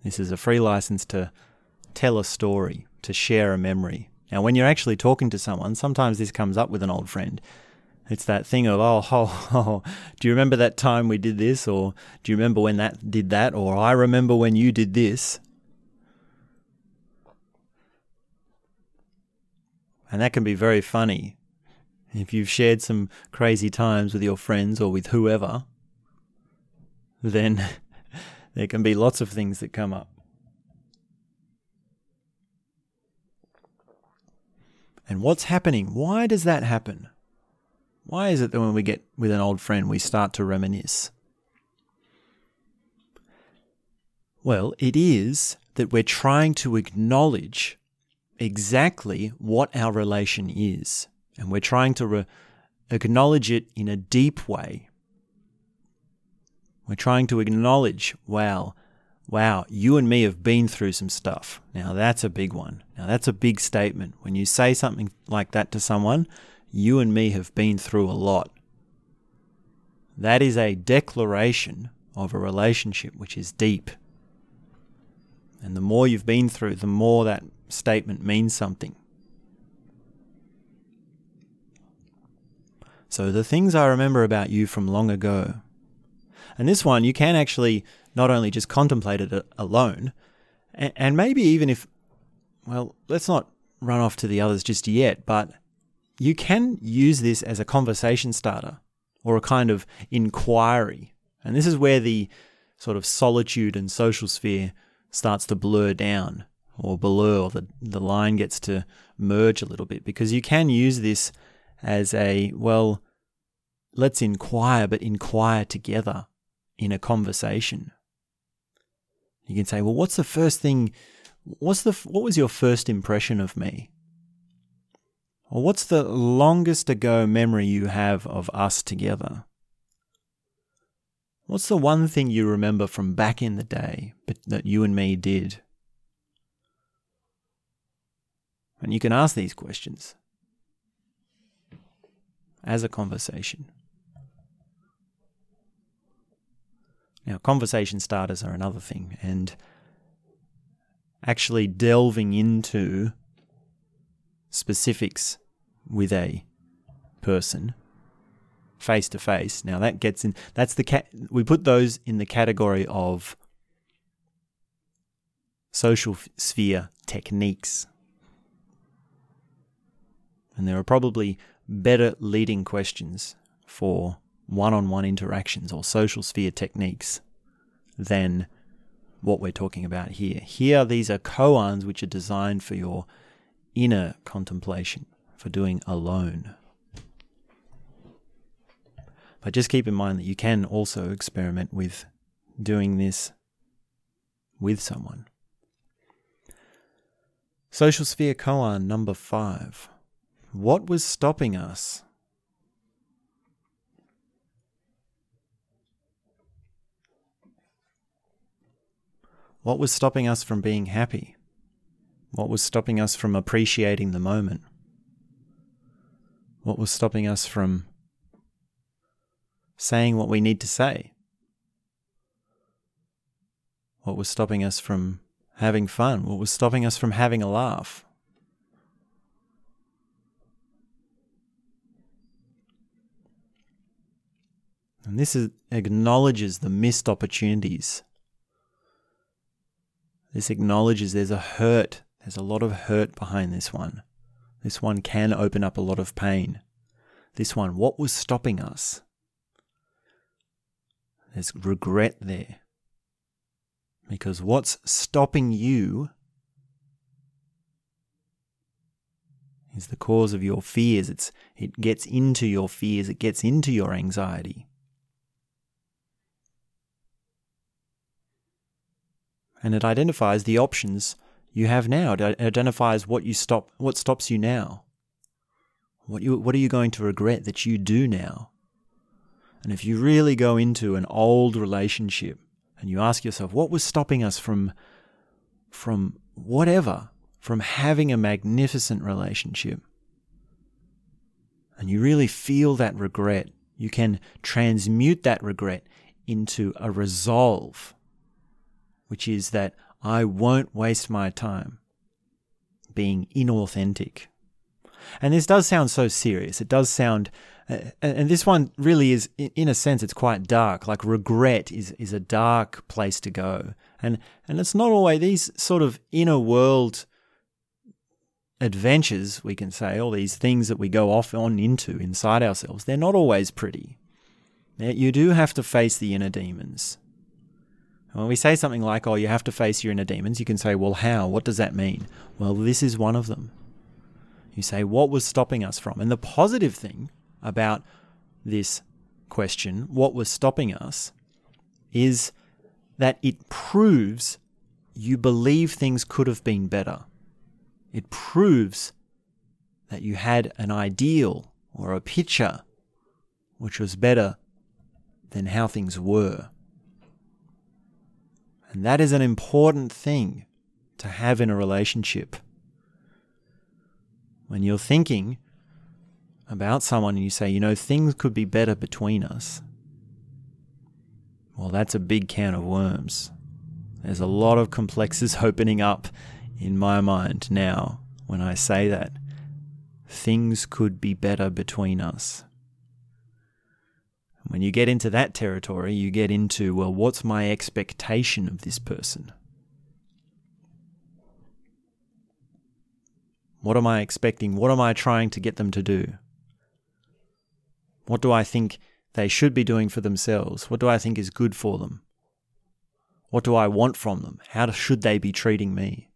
This is a free license to tell a story, to share a memory. Now, when you're actually talking to someone, sometimes this comes up with an old friend. It's that thing of, oh, <laughs> oh, oh, do you remember that time we did this? Or do you remember when that did that? Or I remember when you did this. And that can be very funny. If you've shared some crazy times with your friends or with whoever, then <laughs> there can be lots of things that come up. And what's happening? Why does that happen? Why is it that when we get with an old friend, we start to reminisce? Well, it is that we're trying to acknowledge exactly what our relation is. And we're trying to re- acknowledge it in a deep way we're trying to acknowledge, wow, wow, you and me have been through some stuff. Now that's a big one. Now that's a big statement. When you say something like that to someone, you and me have been through a lot. That is a declaration of a relationship which is deep. And the more you've been through, the more that statement means something. So, the things I remember about you from long ago and this one, you can actually not only just contemplate it alone, and maybe even if, well, let's not run off to the others just yet, but you can use this as a conversation starter or a kind of inquiry. And this is where the sort of solitude and social sphere starts to blur down or blur, or the, the line gets to merge a little bit because you can use this as a, well, let's inquire, but inquire together in a conversation. You can say, well, what's the first thing? What's the what was your first impression of me? Or what's the longest ago memory you have of us together? What's the one thing you remember from back in the day that you and me did? And you can ask these questions as a conversation. Now, conversation starters are another thing, and actually delving into specifics with a person face to face. Now that gets in. That's the cat. We put those in the category of social sphere techniques, and there are probably better leading questions for one-on-one interactions or social sphere techniques than what we're talking about here. Here, these are koans which are designed for your inner contemplation, for doing alone. But just keep in mind that you can also experiment with doing this with someone. Social sphere koan number five. What was stopping us? What was stopping us from being happy? What was stopping us from appreciating the moment? What was stopping us from saying what we need to say? What was stopping us from having fun? What was stopping us from having a laugh? And this is, acknowledges the missed opportunities. This acknowledges there's a hurt, there's a lot of hurt behind this one. This one can open up a lot of pain. This one, what was stopping us? There's regret there. Because what's stopping you is the cause of your fears. It's, it gets into your fears, it gets into your anxiety. And it identifies the options you have now. It identifies what you stop what stops you now. What you what are you going to regret that you do now? And if you really go into an old relationship and you ask yourself, what was stopping us from, from whatever, from having a magnificent relationship? And you really feel that regret, you can transmute that regret into a resolve, which is that I won't waste my time being inauthentic. And this does sound so serious. It does sound uh, and this one really is, in a sense, it's quite dark. Like regret is is a dark place to go, and and it's not always these sort of inner world adventures we can say, all these things that we go off on into inside ourselves. They're not always pretty. You do have to face the inner demons. When we say something like, "Oh, you have to face your inner demons," you can say, "Well, how? What does that mean?" Well, this is one of them. You say, "What was stopping us from?" And the positive thing about this question, what was stopping us, is that it proves you believe things could have been better. It proves that you had an ideal or a picture which was better than how things were. And that is an important thing to have in a relationship. When you're thinking about someone and you say, you know, things could be better between us, well, that's a big can of worms. There's a lot of complexes <laughs> opening up in my mind now when I say that. Things could be better between us. When you get into that territory, you get into, well, what's my expectation of this person? What am I expecting? What am I trying to get them to do? What do I think they should be doing for themselves? What do I think is good for them? What do I want from them? How should they be treating me?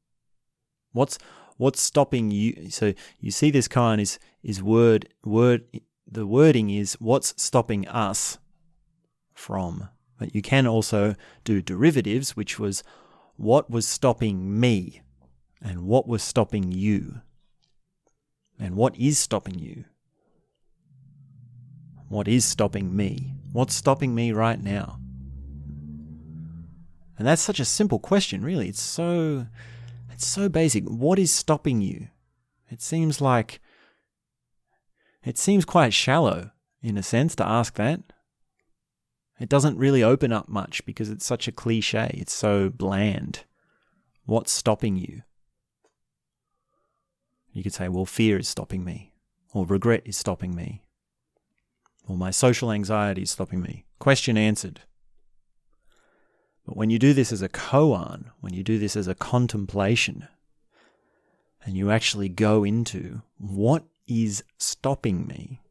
What's what's stopping you? So you see, this koan is is word word the wording is what's stopping us from. But you can also do derivatives, which was what was stopping me and what was stopping you. And what is stopping you? What is stopping me? What's stopping me right now? And that's such a simple question, really. It's so it's so basic. What is stopping you? It seems like it seems quite shallow in a sense to ask that. It doesn't really open up much because it's such a cliche. It's so bland. What's stopping you? You could say, well, fear is stopping me, or regret is stopping me, or my social anxiety is stopping me. Question answered. But when you do this as a koan, when you do this as a contemplation, and you actually go into what is stopping me,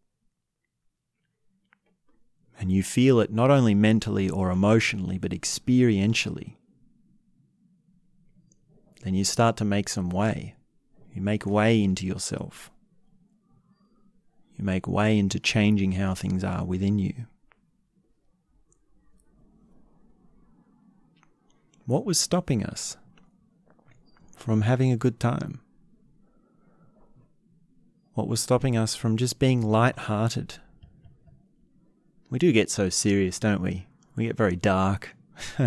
and you feel it not only mentally or emotionally, but experientially, then you start to make some way. You make way into yourself. You make way into changing how things are within you. What was stopping us from having a good time? What was stopping us from just being light-hearted? We do get so serious, don't we? We get very dark. <laughs>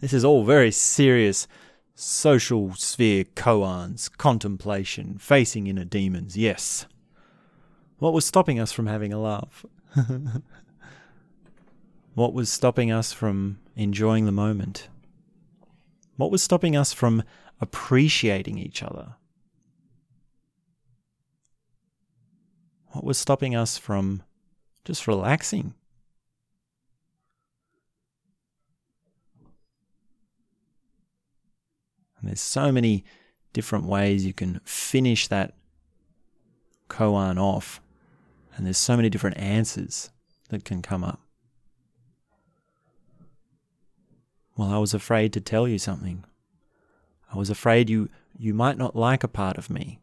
this is all very serious social sphere koans, contemplation, facing inner demons, yes. What was stopping us from having a laugh? <laughs> what was stopping us from enjoying the moment? What was stopping us from appreciating each other? What was stopping us from just relaxing? And there's so many different ways you can finish that koan off. And there's so many different answers that can come up. Well, I was afraid to tell you something. I was afraid you, you might not like a part of me.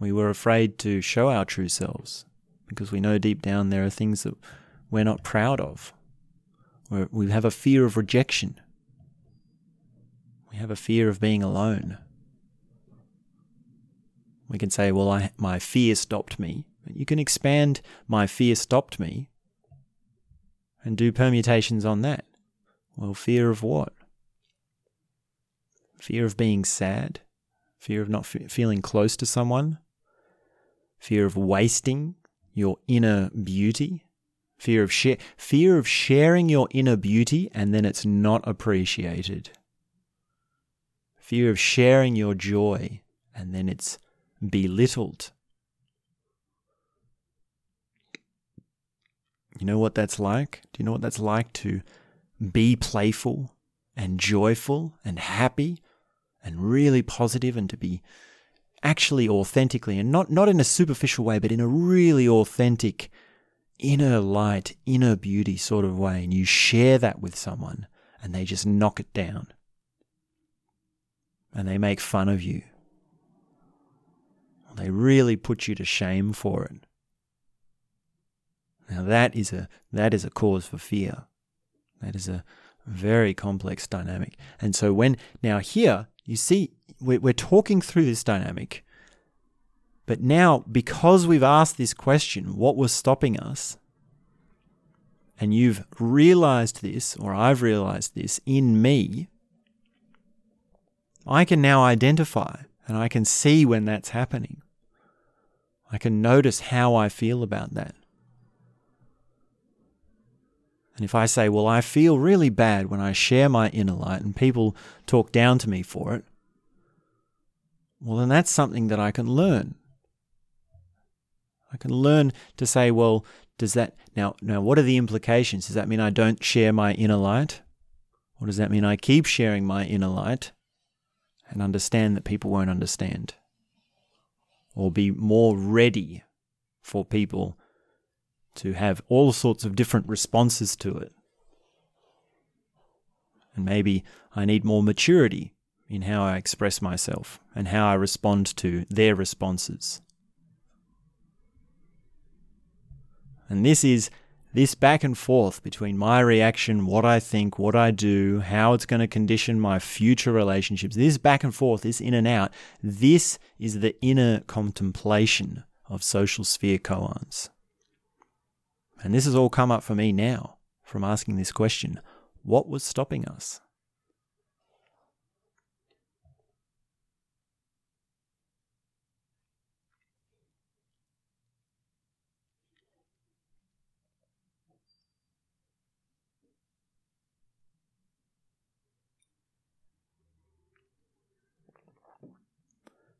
We were afraid to show our true selves because we know deep down there are things that we're not proud of. We're, we have a fear of rejection. We have a fear of being alone. We can say, well, I, my fear stopped me. You can expand my fear stopped me and do permutations on that. Well, fear of what? Fear of being sad, fear of not f- feeling close to someone, fear of wasting your inner beauty, fear of share, fear of sharing your inner beauty and then it's not appreciated, fear of sharing your joy and then it's belittled. You know what that's like? Do you know what that's like to be playful and joyful and happy and really positive and to be actually authentically and not, not in a superficial way, but in a really authentic, inner light, inner beauty sort of way. And you share that with someone and they just knock it down and they make fun of you. They really put you to shame for it. Now that is a that is a cause for fear. That is a very complex dynamic. And so when now here you see we're, we're talking through this dynamic, but now because we've asked this question, what was stopping us? And you've realized this, or I've realized this in me, I can now identify and I can see when that's happening. I can notice how I feel about that. And if I say, well, I feel really bad when I share my inner light and people talk down to me for it, well, then that's something that I can learn. I can learn to say, well, does that now now what are the implications? Does that mean I don't share my inner light? Or does that mean I keep sharing my inner light and understand that people won't understand? Or be more ready for people to have all sorts of different responses to it. And maybe I need more maturity in how I express myself and how I respond to their responses. And this is this back and forth between my reaction, what I think, what I do, how it's going to condition my future relationships, this back and forth, this in and out, this is the inner contemplation of social sphere koans. And this has all come up for me now from asking this question what was stopping us?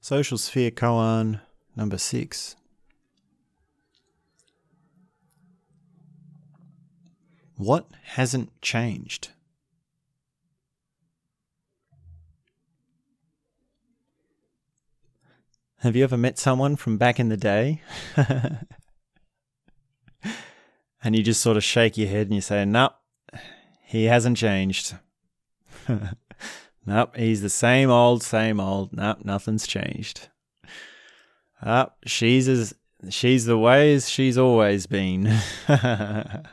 Social Sphere Koan number six. What hasn't changed? Have you ever met someone from back in the day? <laughs> and you just sort of shake your head and you say, Nope, he hasn't changed. <laughs> nope, he's the same old, same old. Nope, nothing's changed. Up, oh, she's as she's the way as she's always been. <laughs>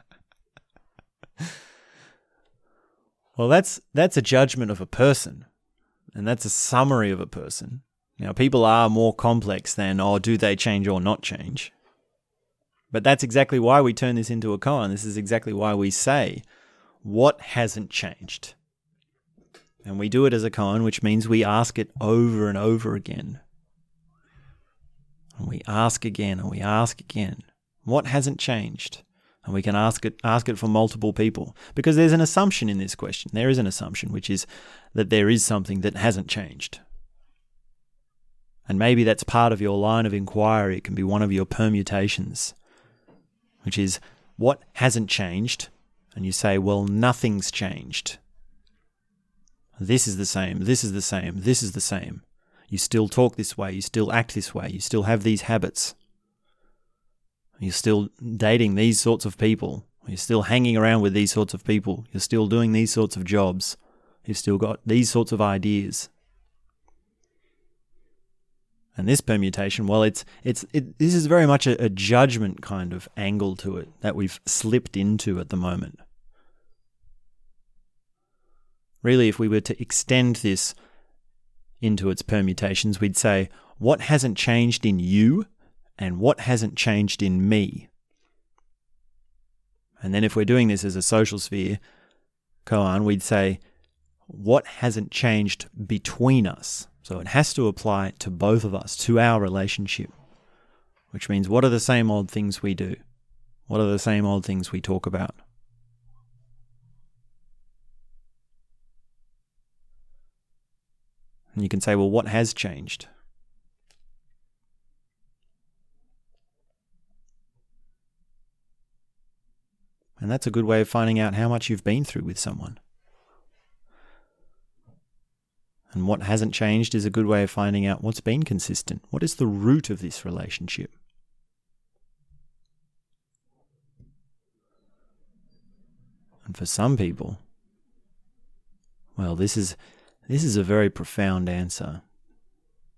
Well, that's that's a judgment of a person, and that's a summary of a person. Now, people are more complex than oh, do they change or not change? But that's exactly why we turn this into a koan. This is exactly why we say what hasn't changed. And we do it as a koan, which means we ask it over and over again. And we ask again and we ask again. What hasn't changed? and we can ask it ask it for multiple people because there's an assumption in this question. There is an assumption which is that there is something that hasn't changed. And maybe that's part of your line of inquiry. It can be one of your permutations, which is what hasn't changed? And you say, well, nothing's changed. This is the same, this is the same, this is the same. You still talk this way, you still act this way, you still have these habits. You're still dating these sorts of people. You're still hanging around with these sorts of people. You're still doing these sorts of jobs. You've still got these sorts of ideas. And this permutation, well, it's it's it, this is very much a, a judgment kind of angle to it that we've slipped into at the moment. Really, if we were to extend this into its permutations, we'd say, what hasn't changed in you and what hasn't changed in me. And then if we're doing this as a social sphere, koan, we'd say, what hasn't changed between us? So it has to apply to both of us, to our relationship, which means what are the same old things we do? What are the same old things we talk about? And you can say, well, what has changed? And that's a good way of finding out how much you've been through with someone. And what hasn't changed is a good way of finding out what's been consistent. What is the root of this relationship? And for some people, well, this is this is a very profound answer.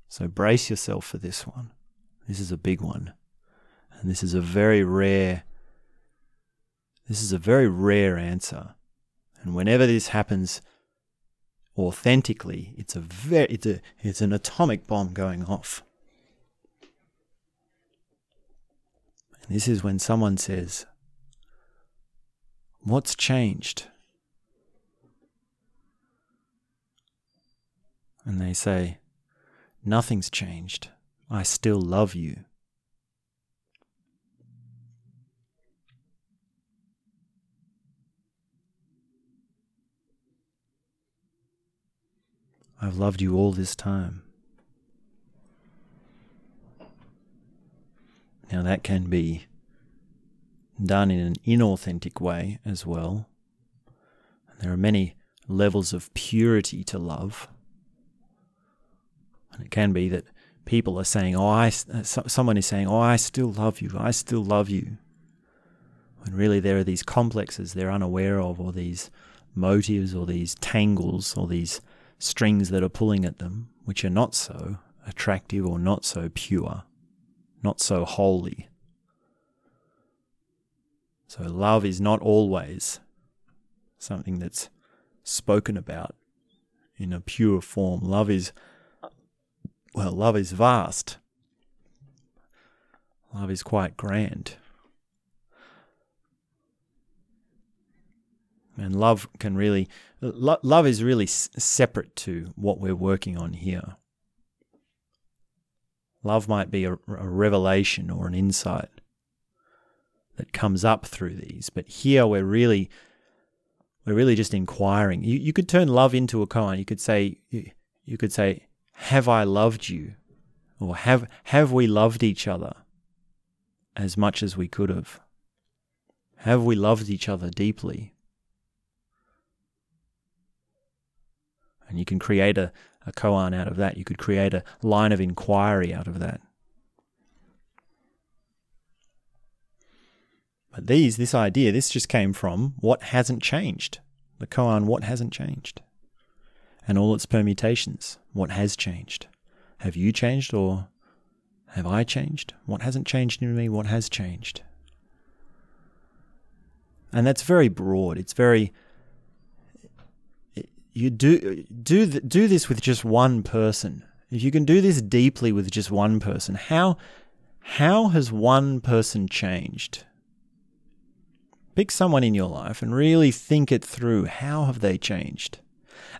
So brace yourself for this one. This is a big one. And this is a very rare this is a very rare answer. And whenever this happens authentically, it's a very it's a it's an atomic bomb going off. And this is when someone says, What's changed? And they say, Nothing's changed. I still love you. I've loved you all this time. Now, that can be done in an inauthentic way as well. There are many levels of purity to love. And it can be that people are saying, Oh, I, uh, someone is saying, Oh, I still love you. I still love you. When really there are these complexes they're unaware of, or these motives, or these tangles, or these strings that are pulling at them, which are not so attractive or not so pure, not so holy. So, love is not always something that's spoken about in a pure form. Love is, well, love is vast. Love is quite grand. And love can really, lo- love is really s- separate to what we're working on here. Love might be a, a revelation or an insight that comes up through these, but here we're really, we're really just inquiring. You, you could turn love into a koan. You could say, you, you could say, "Have I loved you?" or "Have have we loved each other as much as we could have?" Have we loved each other deeply? And you can create a, a koan out of that. You could create a line of inquiry out of that. But these, this idea, this just came from what hasn't changed. The koan, what hasn't changed. And all its permutations, what has changed. Have you changed or have I changed? What hasn't changed in me? What has changed? And that's very broad. It's very you do do do this with just one person. If you can do this deeply with just one person, how how has one person changed? Pick someone in your life and really think it through. How have they changed?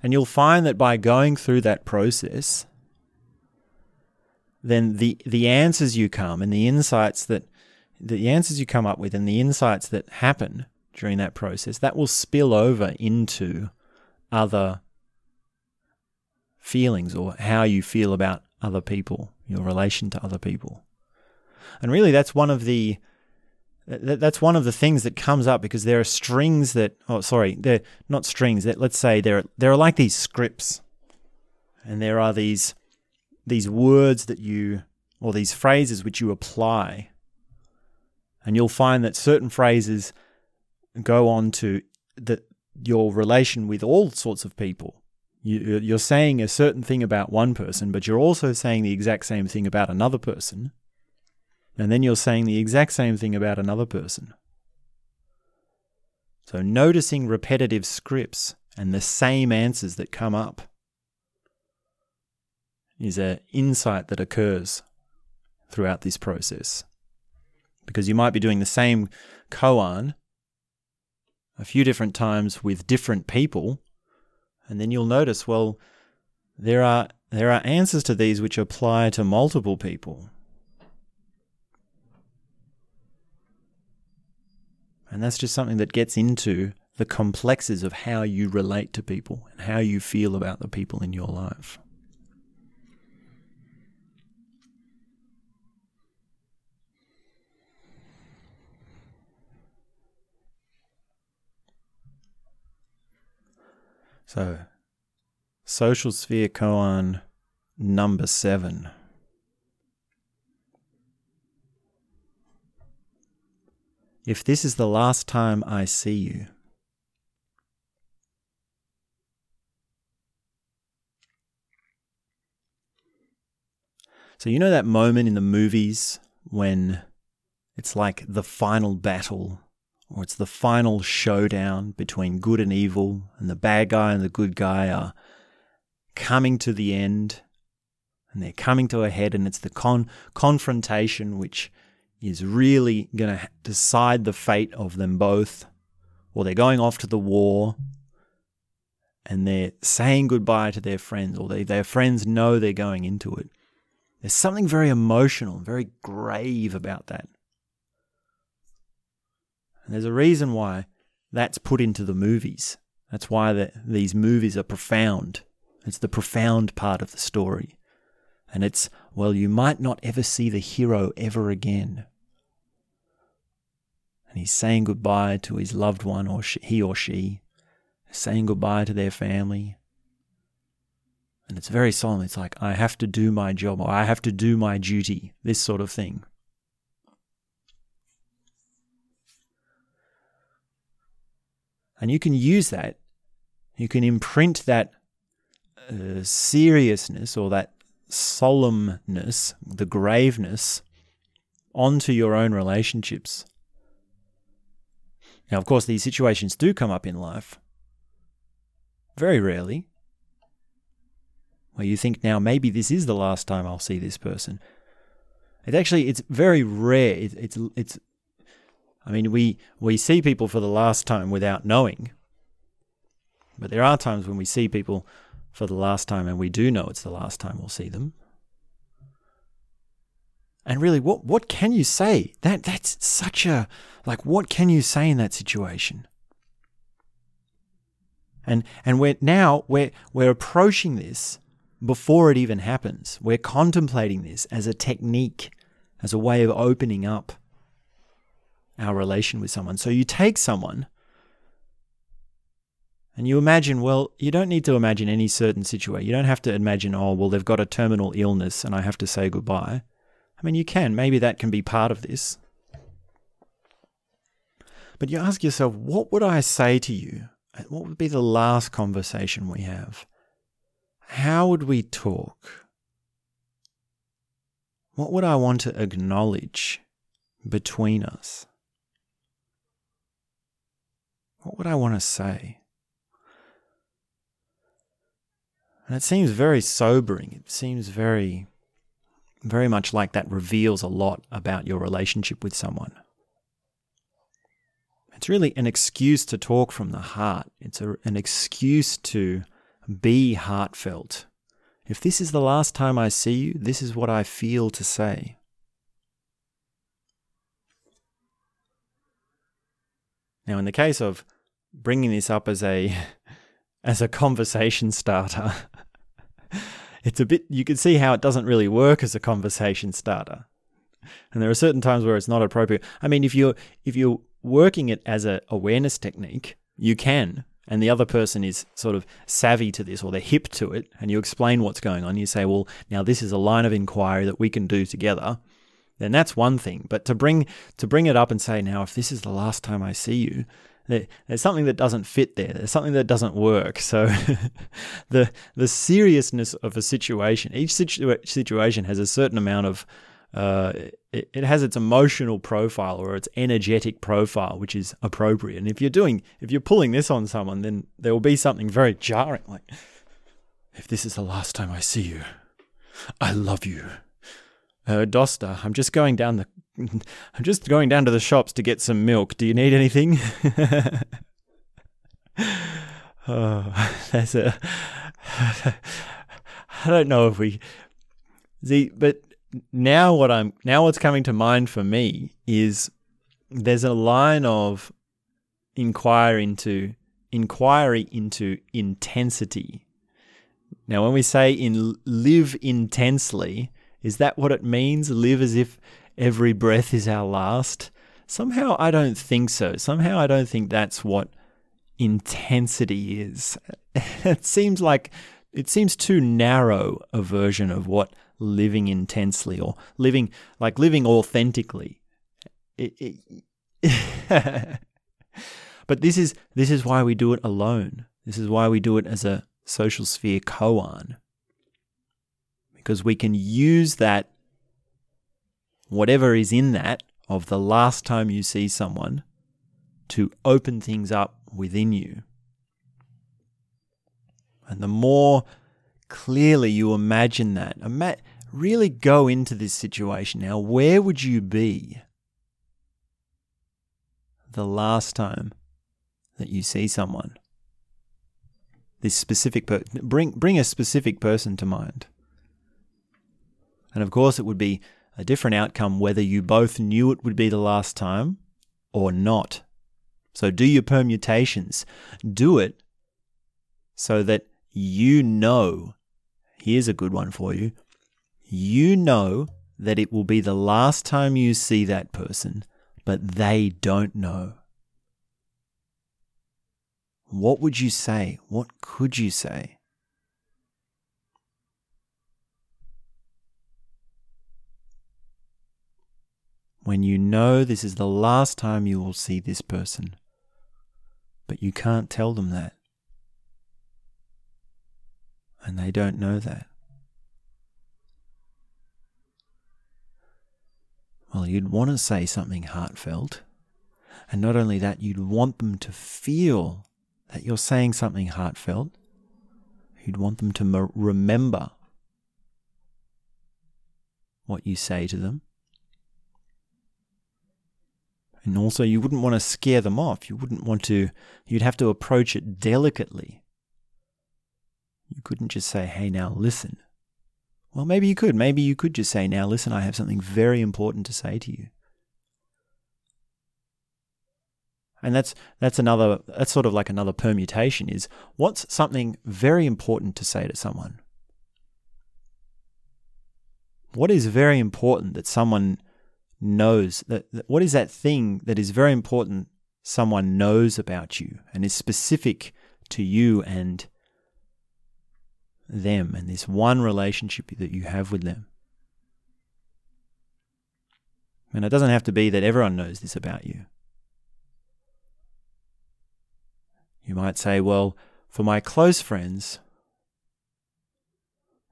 And you'll find that by going through that process, then the the answers you come and the insights that the answers you come up with and the insights that happen during that process that will spill over into other feelings or how you feel about other people, your relation to other people. And really, that's one of the that's one of the things that comes up because there are strings that oh sorry they're not strings that let's say there there are like these scripts and there are these these words that you or these phrases which you apply and you'll find that certain phrases go on to that your relation with all sorts of people. You, you're saying a certain thing about one person, but you're also saying the exact same thing about another person. And then you're saying the exact same thing about another person. So, noticing repetitive scripts and the same answers that come up is an insight that occurs throughout this process. Because you might be doing the same koan a few different times with different people, and then you'll notice, well, there are there are answers to these which apply to multiple people. And that's just something that gets into the complexes of how you relate to people and how you feel about the people in your life. So, social sphere koan number seven. If this is the last time I see you, So, you know that moment in the movies when it's like the final battle or it's the final showdown between good and evil, and the bad guy and the good guy are coming to the end, and they're coming to a head, and it's the con- confrontation which is really going to decide the fate of them both, or they're going off to the war. And they're saying goodbye to their friends, or they, their friends know they're going into it. There's something very emotional, very grave about that. And there's a reason why that's put into the movies. That's why the, these movies are profound. It's the profound part of the story. And it's, well, you might not ever see the hero ever again. And he's saying goodbye to his loved one, or she, he or she, saying goodbye to their family. And it's very solemn. It's like, I have to do my job, or I have to do my duty, this sort of thing. And you can use that, you can imprint that uh, seriousness or that solemnness, the graveness, onto your own relationships. Now, of course, these situations do come up in life. Very rarely. Where you think, now maybe this is the last time I'll see this person. It actually, it's very rare. It, it's, it's, I mean, we, we see people for the last time without knowing. But there are times when we see people for the last time and we do know it's the last time we'll see them. And really, what, what can you say? That that's such a like what can you say in that situation? And and we're now we're we're approaching this before it even happens. We're contemplating this as a technique, as a way of opening up our relation with someone. So you take someone and you imagine, well, you don't need to imagine any certain situation. You don't have to imagine, oh, well, they've got a terminal illness and I have to say goodbye. I mean, you can. Maybe that can be part of this. But you ask yourself, what would I say to you? Uh, what would be the last conversation we have? How would we talk? What would I want to acknowledge between us? What would I want to say? And it seems very sobering. It seems very very much like that reveals a lot about your relationship with someone. It's really an excuse to talk from the heart. It's a, an excuse to be heartfelt. If this is the last time I see you, this is what I feel to say. Now, in the case of bringing this up as a <laughs> as a conversation starter, <laughs> it's a bit you can see how it doesn't really work as a conversation starter. And there are certain times where it's not appropriate. I mean, if you're if you're working it as a awareness technique, you can, and the other person is sort of savvy to this or they're hip to it, and you explain what's going on. You say, well, now this is a line of inquiry that we can do together. Then that's one thing. But to bring to bring it up and say, now if this is the last time I see you, there's something that doesn't fit there. There's something that doesn't work. So <laughs> the the seriousness of a situation, each situa- situation has a certain amount of uh, it, it, has its emotional profile or its energetic profile, which is appropriate. And if you're doing, if you're pulling this on someone, then there will be something very jarring. Like, if this is the last time I see you, I love you. Uh, Dosta, I'm just going down the I'm just going down to the shops to get some milk. Do you need anything? <laughs> oh, <laughs> that's a. <laughs> I don't know if we. See, but now what I'm now what's coming to mind for me is there's a line of inquiry into inquiry into intensity. Now, when we say in live intensely, is that what it means? Live as if every breath is our last? Somehow I don't think so. Somehow I don't think that's what intensity is. <laughs> it seems like it seems too narrow a version of what living intensely or living like living authentically. <laughs> But this is this is why we do it alone. This is why we do it as a social sphere koan. Because we can use that whatever is in that of the last time you see someone to open things up within you. And the more clearly you imagine that, really go into this situation now. Where would you be the last time that you see someone? This specific bring bring a specific person to mind. And of course, it would be a different outcome whether you both knew it would be the last time or not. So do your permutations. Do it so that you know. Here's a good one for you. You know that it will be the last time you see that person, but they don't know. What would you say? What could you say? When you know this is the last time you will see this person, but you can't tell them that. And they don't know that. Well, you'd want to say something heartfelt. And not only that, you'd want them to feel that you're saying something heartfelt. You'd want them to remember what you say to them. And also, you wouldn't want to scare them off. You wouldn't want to, you'd have to approach it delicately. You couldn't just say, hey, now listen. Well, maybe you could. Maybe you could just say, now listen, I have something very important to say to you. And that's that's another that's sort of like another permutation is what's something very important to say to someone? What is very important that someone knows that, that what is that thing that is very important someone knows about you and is specific to you and them and this one relationship that you have with them. And it doesn't have to be that everyone knows this about you. You might say, well, for my close friends,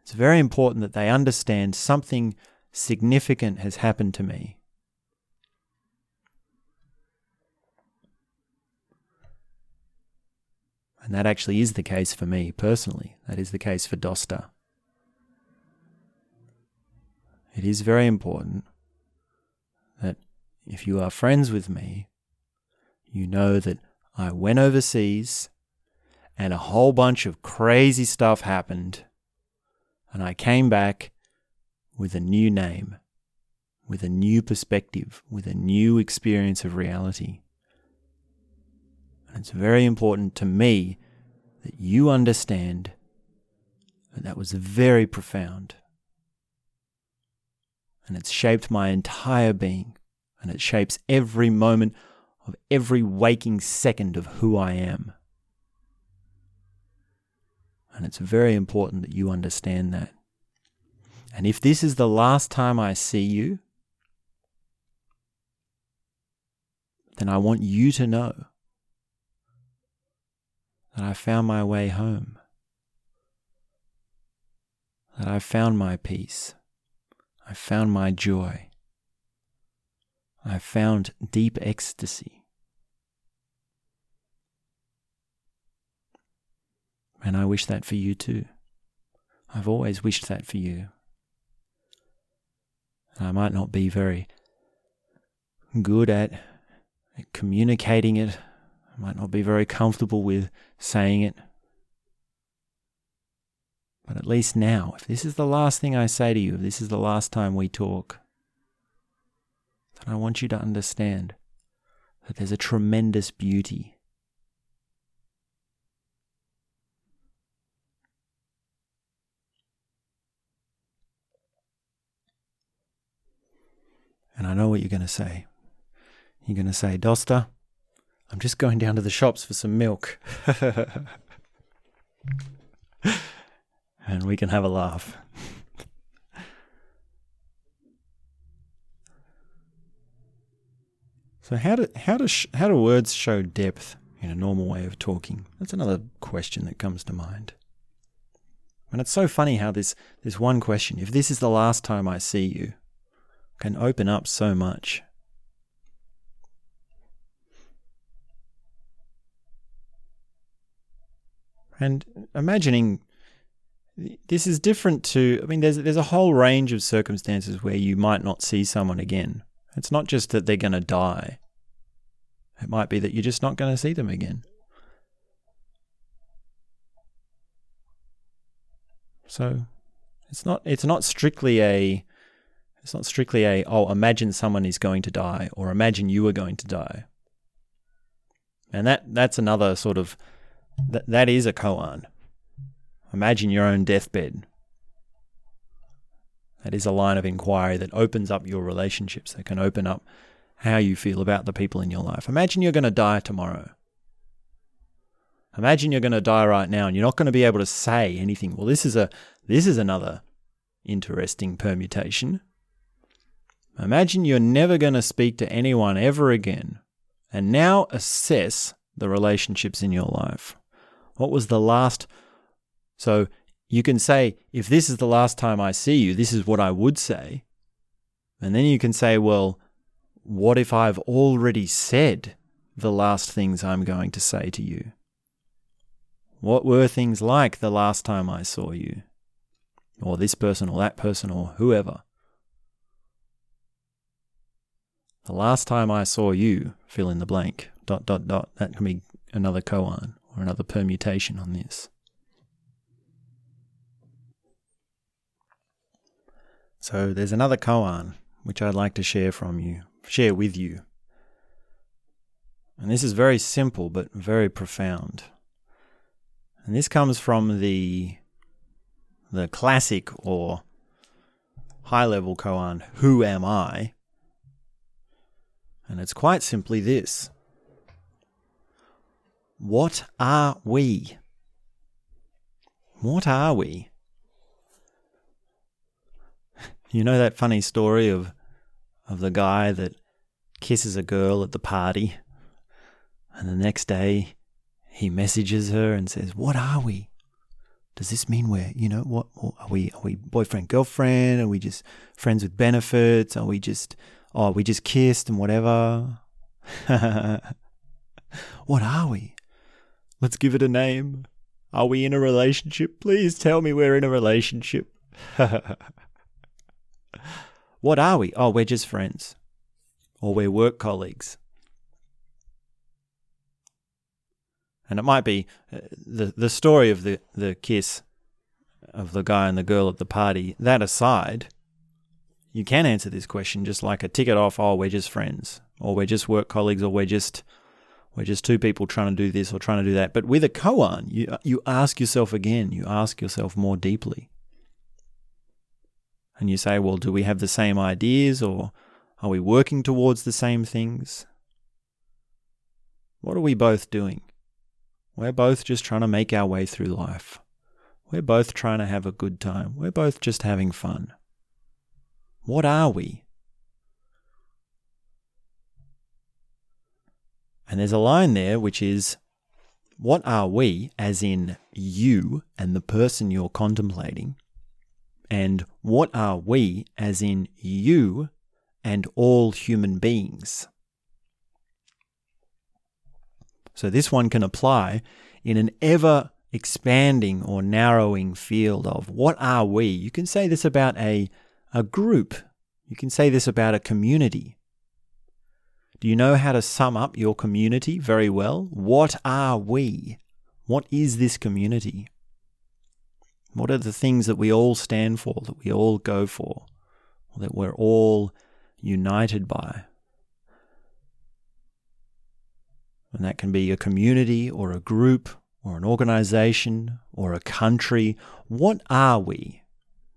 it's very important that they understand something significant has happened to me. And that actually is the case for me personally. That is the case for Dosta. It is very important that if you are friends with me, you know that I went overseas and a whole bunch of crazy stuff happened. And I came back with a new name, with a new perspective, with a new experience of reality. And it's very important to me that you understand that that was very profound. And it's shaped my entire being, and it shapes every moment of every waking second of who I am. And it's very important that you understand that. And if this is the last time I see you, then I want you to know that I found my way home, that I found my peace, I found my joy, I found deep ecstasy. And I wish that for you too. I've always wished that for you. And I might not be very good at communicating it I might not be very comfortable with saying it. But at least now, if this is the last thing I say to you, if this is the last time we talk, then I want you to understand that there's a tremendous beauty. And I know what you're going to say. You're going to say, Dosta, I'm just going down to the shops for some milk. <laughs> and we can have a laugh. so how do how do sh- how do words show depth in a normal way of talking? That's another question that comes to mind. And it's so funny how this this one question, if this is the last time I see you, can open up so much. And imagining this is different to, I mean, there's, there's a whole range of circumstances where you might not see someone again. It's not just that they're going to die, it might be that you're just not going to see them again. So it's not it's not strictly a it's not strictly a oh imagine someone is going to die or imagine you are going to die. And that that's another sort of Th- that is a koan. Imagine your own deathbed. That is a line of inquiry that opens up your relationships, that can open up how you feel about the people in your life. Imagine you're going to die tomorrow. Imagine you're going to die right now and you're not going to be able to say anything. Well, this is a this is another interesting permutation. Imagine you're never going to speak to anyone ever again. And now assess the relationships in your life. What was the last? So, you can say, if this is the last time I see you, this is what I would say. And then you can say, well, what if I've already said the last things I'm going to say to you? What were things like the last time I saw you? Or this person, or that person, or whoever. The last time I saw you, fill in the blank, dot, dot, dot. That can be another koan or another permutation on this. So there's another koan which I'd like to share from you, share with you. And this is very simple but very profound. And this comes from the the classic or high level koan, Who Am I? And it's quite simply this What are we? What are we? <laughs> You know that funny story of of the guy that kisses a girl at the party and the next day he messages her and says, "What are we? Does this mean we're, you know, what are we are we boyfriend girlfriend? Are we just friends with benefits? Are we just oh, we just kissed and whatever?" <laughs> what are we? Let's give it a name. Are we in a relationship? Please tell me we're in a relationship. <laughs> What are we? Oh, we're just friends. Or we're work colleagues. And it might be uh, the the story of the, the kiss of the guy and the girl at the party. That aside, you can answer this question just like a ticket off. Oh, we're just friends, or we're just work colleagues, or we're just we're just two people trying to do this or trying to do that. But with a koan, you you ask yourself again. You ask yourself more deeply and you say, well, do we have the same ideas or are we working towards the same things? What are we both doing? We're both just trying to make our way through life. We're both trying to have a good time. We're both just having fun. What are we? And there's a line there which is, What are we, as in you and the person you're contemplating? and what are we, as in you and all human beings? So this one can apply in an ever expanding or narrowing field of what are we? You can say this about a, a group. You can say this about a community. Do you know how to sum up your community very well? What are we? What is this community? What are the things that we all stand for, that we all go for, that we're all united by? And that can be a community or a group or an organization or a country. What are we?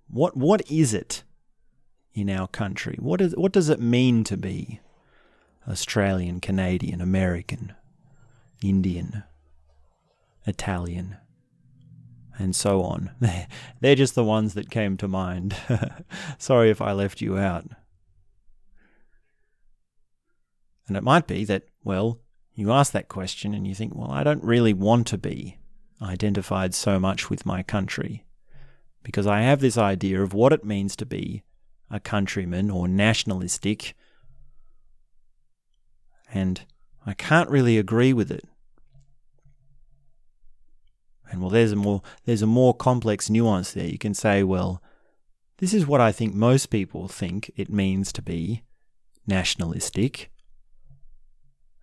What, what is it in our country? What, is, what does it mean to be Australian, Canadian, American, Indian, Italian? and so on. <laughs> They're just the ones that came to mind. <laughs> Sorry if I left you out. And it might be that, well, you ask that question and you think, well, I don't really want to be identified so much with my country because I have this idea of what it means to be a countryman or nationalistic, and I can't really agree with it. And well, there's a more there's a more complex nuance there. You can say, well, this is what I think most people think it means to be nationalistic.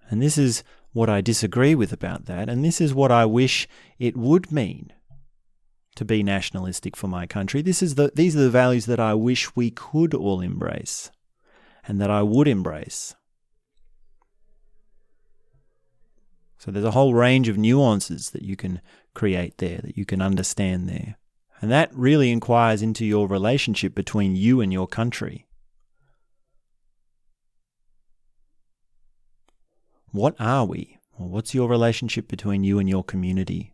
And this is what I disagree with about that, and this is what I wish it would mean to be nationalistic for my country. This is the these are the values that I wish we could all embrace and that I would embrace. So there's a whole range of nuances that you can create there, that you can understand there. And that really inquires into your relationship between you and your country. What are we? Or what's your relationship between you and your community,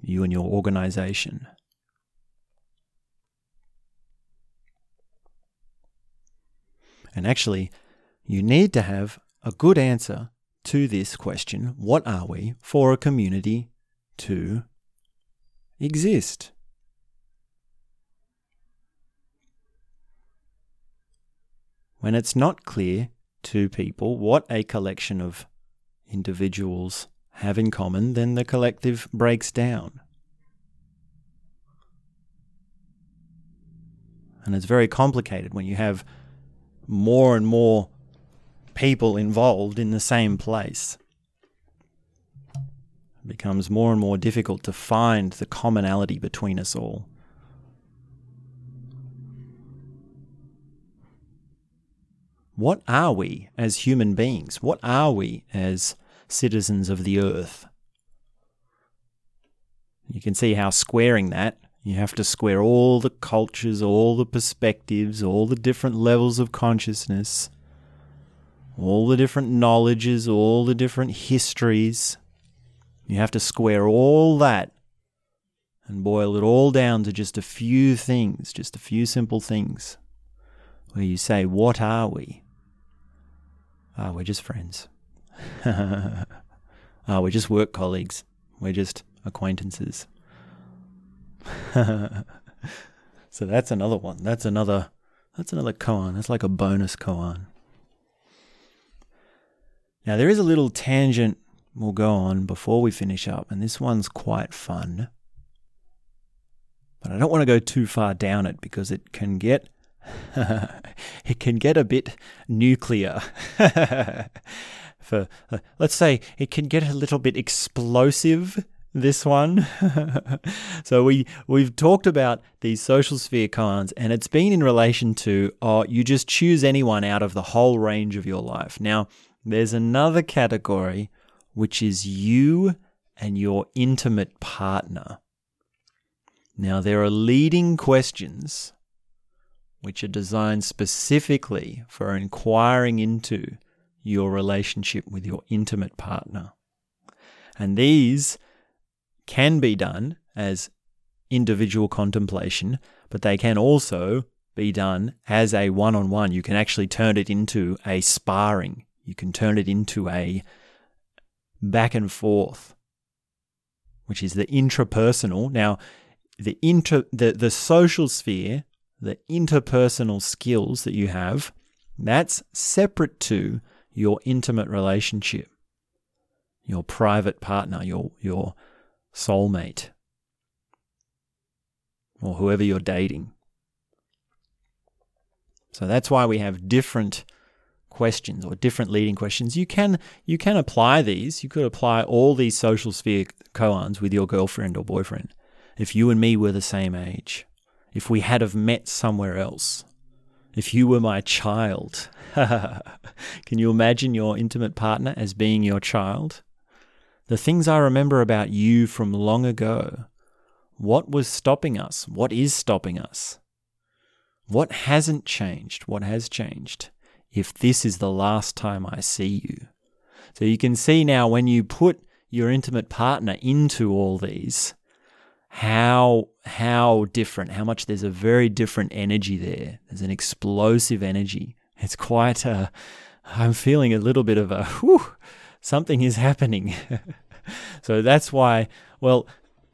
you and your organization? And actually, you need to have a good answer to this question what are we for a community to exist? When it's not clear to people what a collection of individuals have in common, then the collective breaks down. And it's very complicated when you have more and more people involved in the same place. It becomes more and more difficult to find the commonality between us all. What are we as human beings? What are we as citizens of the earth? You can see how squaring that, you have to square all the cultures, all the perspectives, all the different levels of consciousness, all the different knowledges, all the different histories. You have to square all that and boil it all down to just a few things, just a few simple things, where you say, What are we? Ah, oh, we're just friends. <laughs> Ah, oh, we're just work colleagues. We're just acquaintances. <laughs> so that's another one. That's another that's another koan. That's like a bonus koan. Now there is a little tangent we'll go on before we finish up, and this one's quite fun. But I don't want to go too far down it because it can get <laughs> it can get a bit nuclear. <laughs> For uh, let's say it can get a little bit explosive. This one. <laughs> so we we've talked about these social sphere koans, and it's been in relation to oh, you just choose anyone out of the whole range of your life. Now there's another category which is you and your intimate partner. Now there are leading questions which are designed specifically for inquiring into your relationship with your intimate partner. And these can be done as individual contemplation, but they can also be done as a one on one. You can actually turn it into a sparring, you can turn it into a back and forth, which is the intrapersonal. Now, the inter the, the social sphere the interpersonal skills that you have, that's separate to your intimate relationship, your private partner, your, your soulmate, or whoever you're dating. So that's why we have different questions or different leading questions. You can you can apply these. You could apply all these social sphere koans with your girlfriend or boyfriend if you and me were the same age if we had have met somewhere else. If you were my child. <laughs> Can you imagine your intimate partner as being your child? The things I remember about you from long ago. What was stopping us? What is stopping us? What hasn't changed? What has changed? If this is the last time I see you. So you can see now when you put your intimate partner into all these, how how different, how much there's a very different energy there. There's an explosive energy. It's quite a I'm feeling a little bit of a whew, something is happening. <laughs> so that's why well,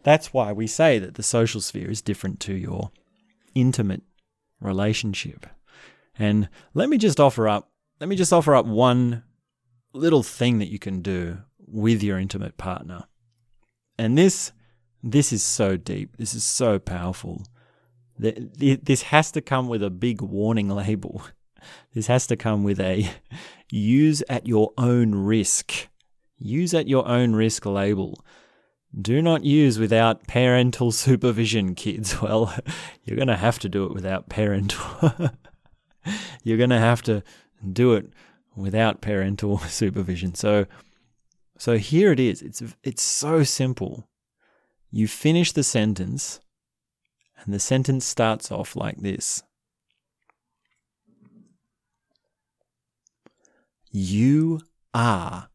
that's why we say that the social sphere is different to your intimate relationship. And let me just offer up let me just offer up one little thing that you can do with your intimate partner. And this this is so deep. This is so powerful. This has to come with a big warning <laughs> label. This has to come with a use at your own risk. Use at your own risk label. Do not use without parental <laughs> supervision, kids. <laughs> Well, you're going to have to do it without parental. <laughs> you're going to have to do it without parental <laughs> supervision. So so here it is. It's it's so simple. You finish the sentence, and the sentence starts off like this You are.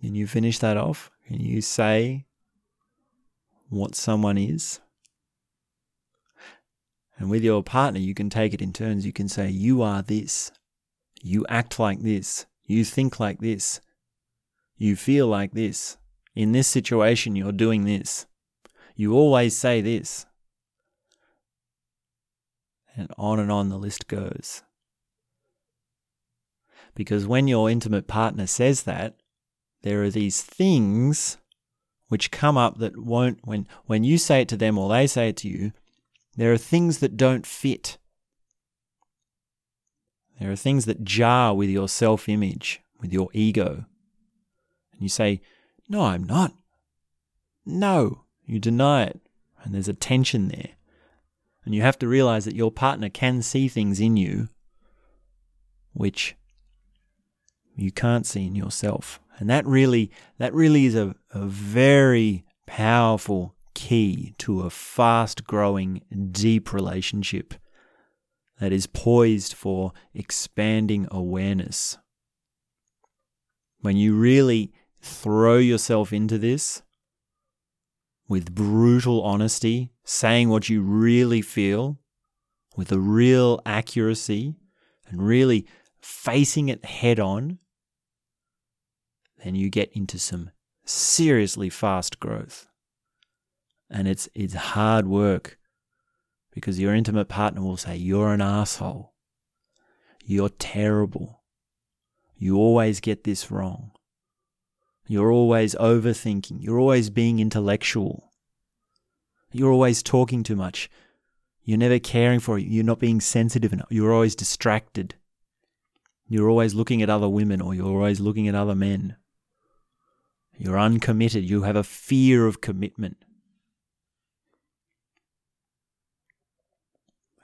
Can you finish that off? Can you say what someone is? And with your partner, you can take it in turns. You can say, You are this. You act like this. You think like this. You feel like this. In this situation, you're doing this. You always say this. And on and on the list goes. Because when your intimate partner says that, there are these things which come up that won't, when, when you say it to them or they say it to you, there are things that don't fit. There are things that jar with your self image, with your ego. And you say, No, I'm not. No, you deny it. And there's a tension there. And you have to realize that your partner can see things in you which you can't see in yourself. And that really that really is a, a very powerful key to a fast growing, deep relationship that is poised for expanding awareness. When you really throw yourself into this with brutal honesty, saying what you really feel with a real accuracy and really facing it head on, then you get into some seriously fast growth. And it's it's hard work because your intimate partner will say, You're an asshole. You're terrible. You always get this wrong. You're always overthinking. You're always being intellectual. You're always talking too much. You're never caring for it. You're not being sensitive enough. You're always distracted. You're always looking at other women or you're always looking at other men. You're uncommitted. You have a fear of commitment.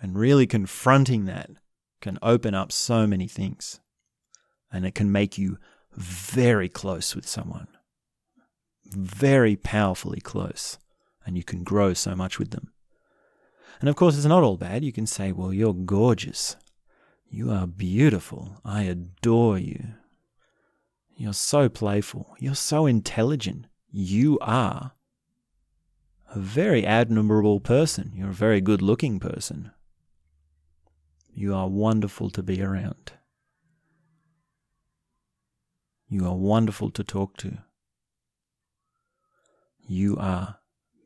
And really confronting that can open up so many things. And it can make you very close with someone, very powerfully close. And you can grow so much with them. And of course, it's not all bad. You can say, Well, you're gorgeous. You are beautiful. I adore you. You're so playful. You're so intelligent. You are a very admirable person. You're a very good looking person. You are wonderful to be around. You are wonderful to talk to. You are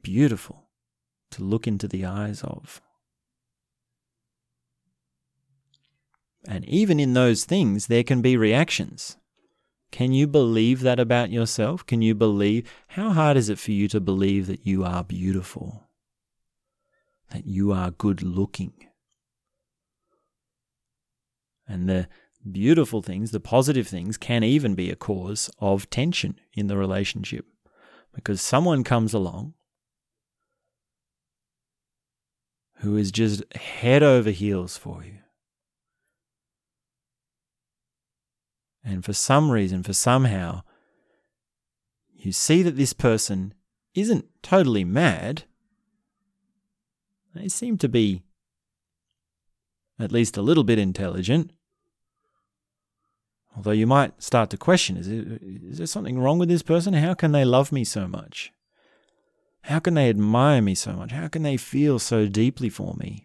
beautiful to look into the eyes of. And even in those things, there can be reactions. Can you believe that about yourself? Can you believe? How hard is it for you to believe that you are beautiful? That you are good looking? And the beautiful things, the positive things, can even be a cause of tension in the relationship. Because someone comes along who is just head over heels for you. And for some reason, for somehow, you see that this person isn't totally mad. They seem to be at least a little bit intelligent. Although you might start to question is, it, is there something wrong with this person? How can they love me so much? How can they admire me so much? How can they feel so deeply for me?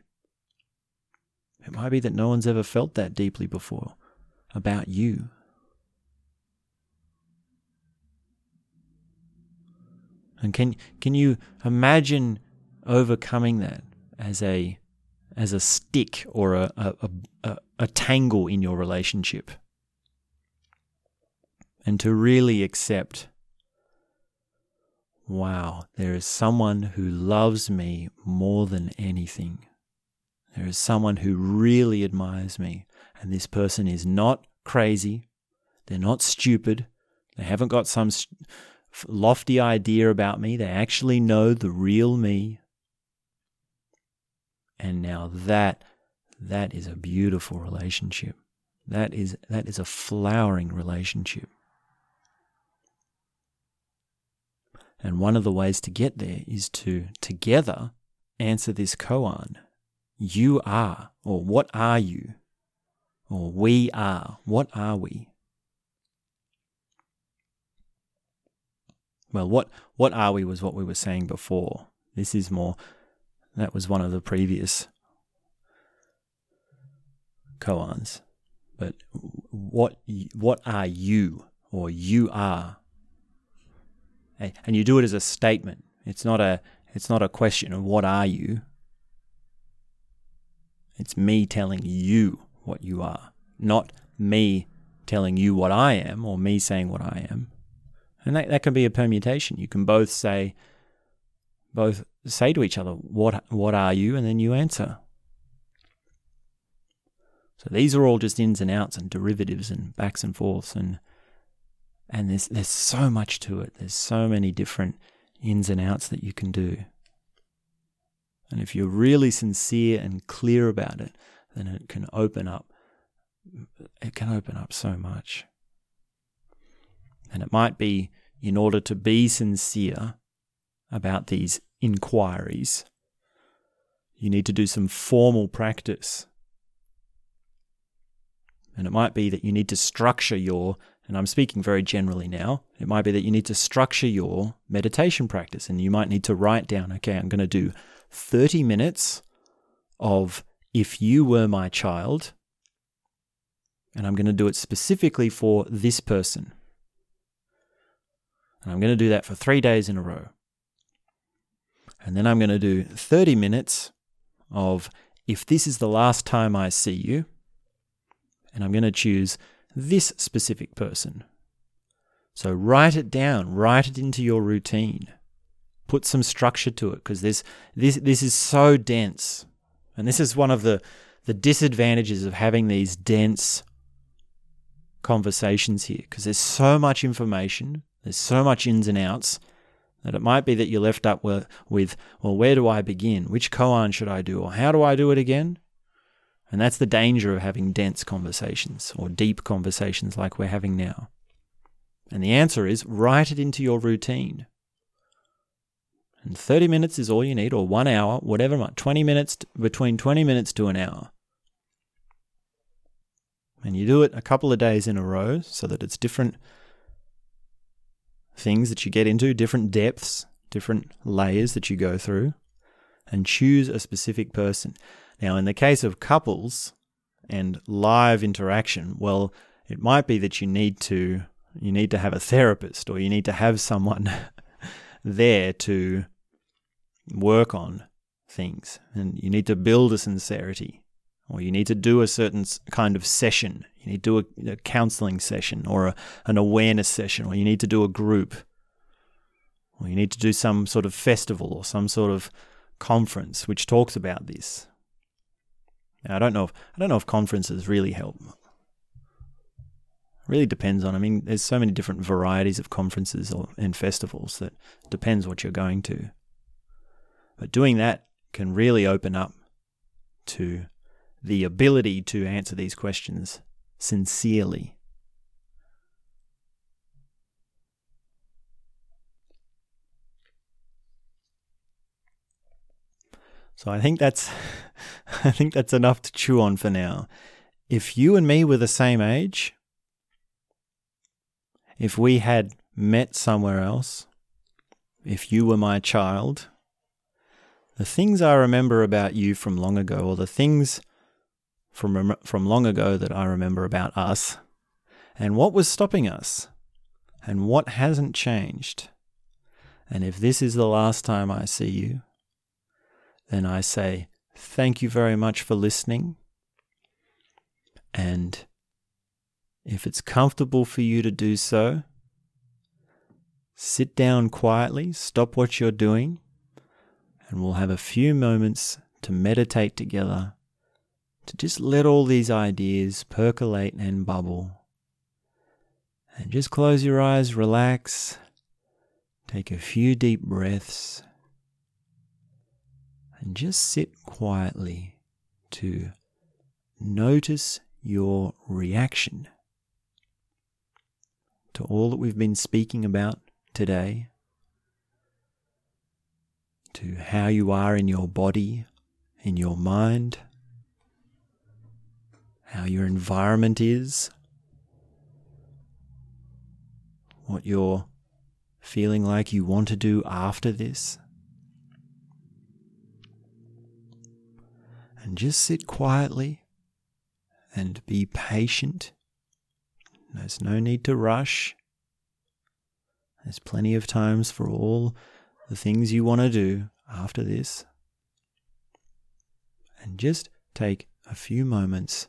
It might be that no one's ever felt that deeply before about you. And can can you imagine overcoming that as a as a stick or a, a, a, a tangle in your relationship? And to really accept wow, there is someone who loves me more than anything. There is someone who really admires me. And this person is not crazy. They're not stupid. They haven't got some lofty idea about me. They actually know the real me. And now that that is a beautiful relationship. That is that is a flowering relationship. And one of the ways to get there is to together answer this koan. You are, or what are you? Or we are, what are we? Well, what, what are we was what we were saying before. This is more, that was one of the previous koans. But what, what are you, or you are? and you do it as a statement. It's not a It's not a question of what are you. It's me telling you what you are, not me telling you what I am or me saying what I am. And that, that can be a permutation. You can both say, both say to each other, what, what are you? And then you answer. So these are all just ins and outs and derivatives and backs and forths and and there's there's so much to it. There's so many different ins and outs that you can do. And if you're really sincere and clear about it, then it can open up it can open up so much. And it might be in order to be sincere about these inquiries, you need to do some formal practice. And it might be that you need to structure your, and I'm speaking very generally now, it might be that you need to structure your meditation practice. And you might need to write down, okay, I'm going to do 30 minutes of if you were my child, and I'm going to do it specifically for this person. And I'm going to do that for three days in a row. And then I'm going to do 30 minutes of if this is the last time I see you, and I'm going to choose this specific person. So write it down, write it into your routine. Put some structure to it because this this this is so dense. And this is one of the the disadvantages of having these dense conversations here because there's so much information, there's so much ins and outs that it might be that you're left up with, well, where do I begin? Which koan should I do? Or how do I do it again? And that's the danger of having dense conversations or deep conversations like we're having now. And the answer is write it into your routine. And 30 minutes is all you need, or one hour, whatever, 20 minutes, between 20 minutes to an hour. And you do it a couple of days in a row so that it's different things that you get into, different depths, different layers that you go through, and choose a specific person. Now, in the case of couples and live interaction, well, it might be that you need to you need to have a therapist or you need to have someone <laughs> there to work on things and you need to build a sincerity or you need to do a certain kind of session. You need to do a, a counseling session or a, an awareness session, or you need to do a group, or you need to do some sort of festival or some sort of conference which talks about this. Now, I don't know if I don't know if conferences really help. It really depends on. I mean, there's so many different varieties of conferences or, and festivals that depends what you're going to. But doing that can really open up to the ability to answer these questions sincerely. So I think that's <laughs> I think that's enough to chew on for now. If you and me were the same age, if we had met somewhere else, if you were my child, the things I remember about you from long ago, or the things from, from long ago that I remember about us, and what was stopping us, and what hasn't changed. And if this is the last time I see you, then I say thank you very much for listening. And if it's comfortable for you to do so, sit down quietly, stop what you're doing, and we'll have a few moments to meditate together to just let all these ideas percolate and bubble. And just close your eyes, relax, take a few deep breaths, and just sit quietly to notice your reaction to all that we've been speaking about today, to how you are in your body, in your mind how your environment is, what you're feeling like you want to do after this. And just sit quietly and be patient. There's no need to rush. There's plenty of times for all the things you want to do after this and just take a few moments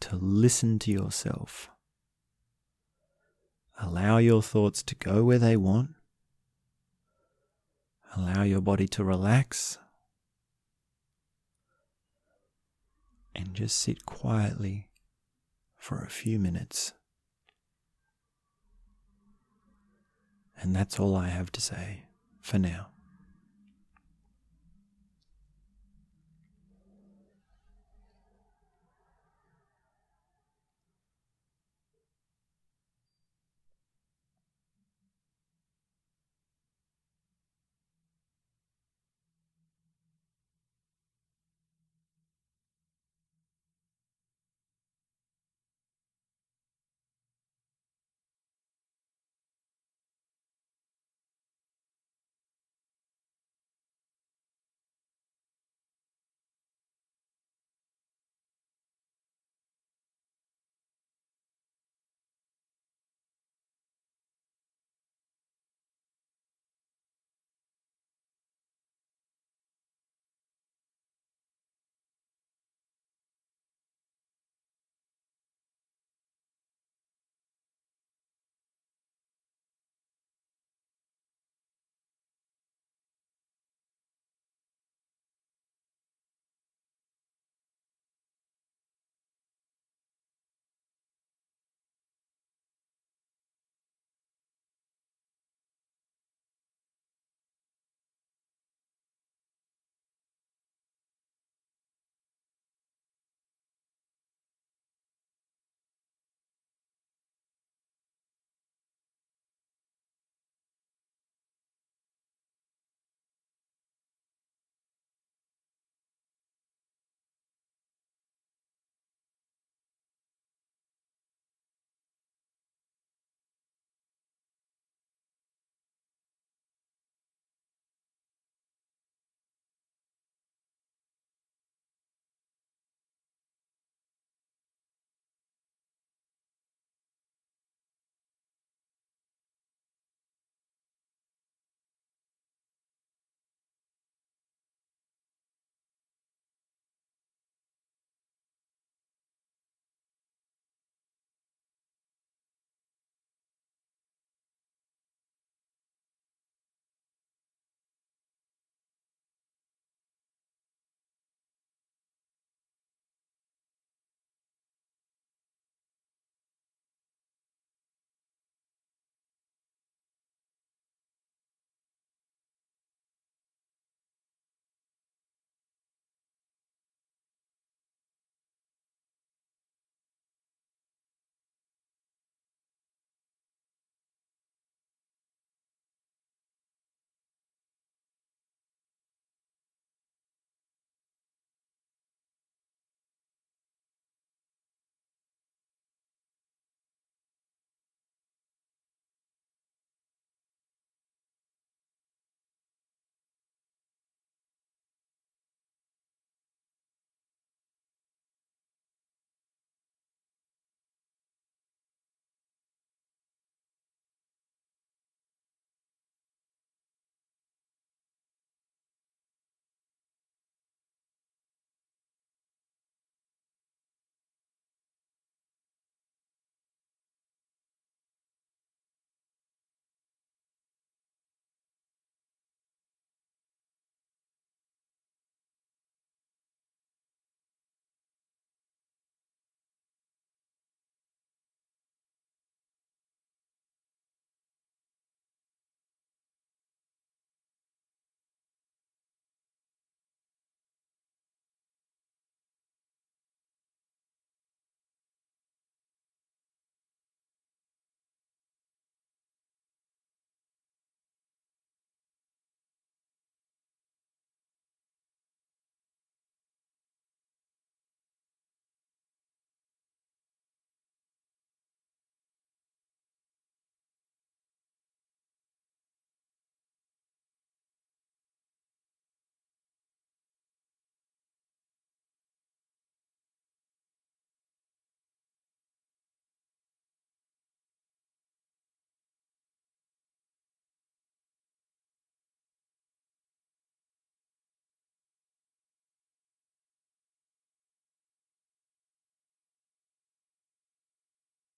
to listen to yourself. Allow your thoughts to go where they want. Allow your body to relax. And just sit quietly for a few minutes. And that's all I have to say for now.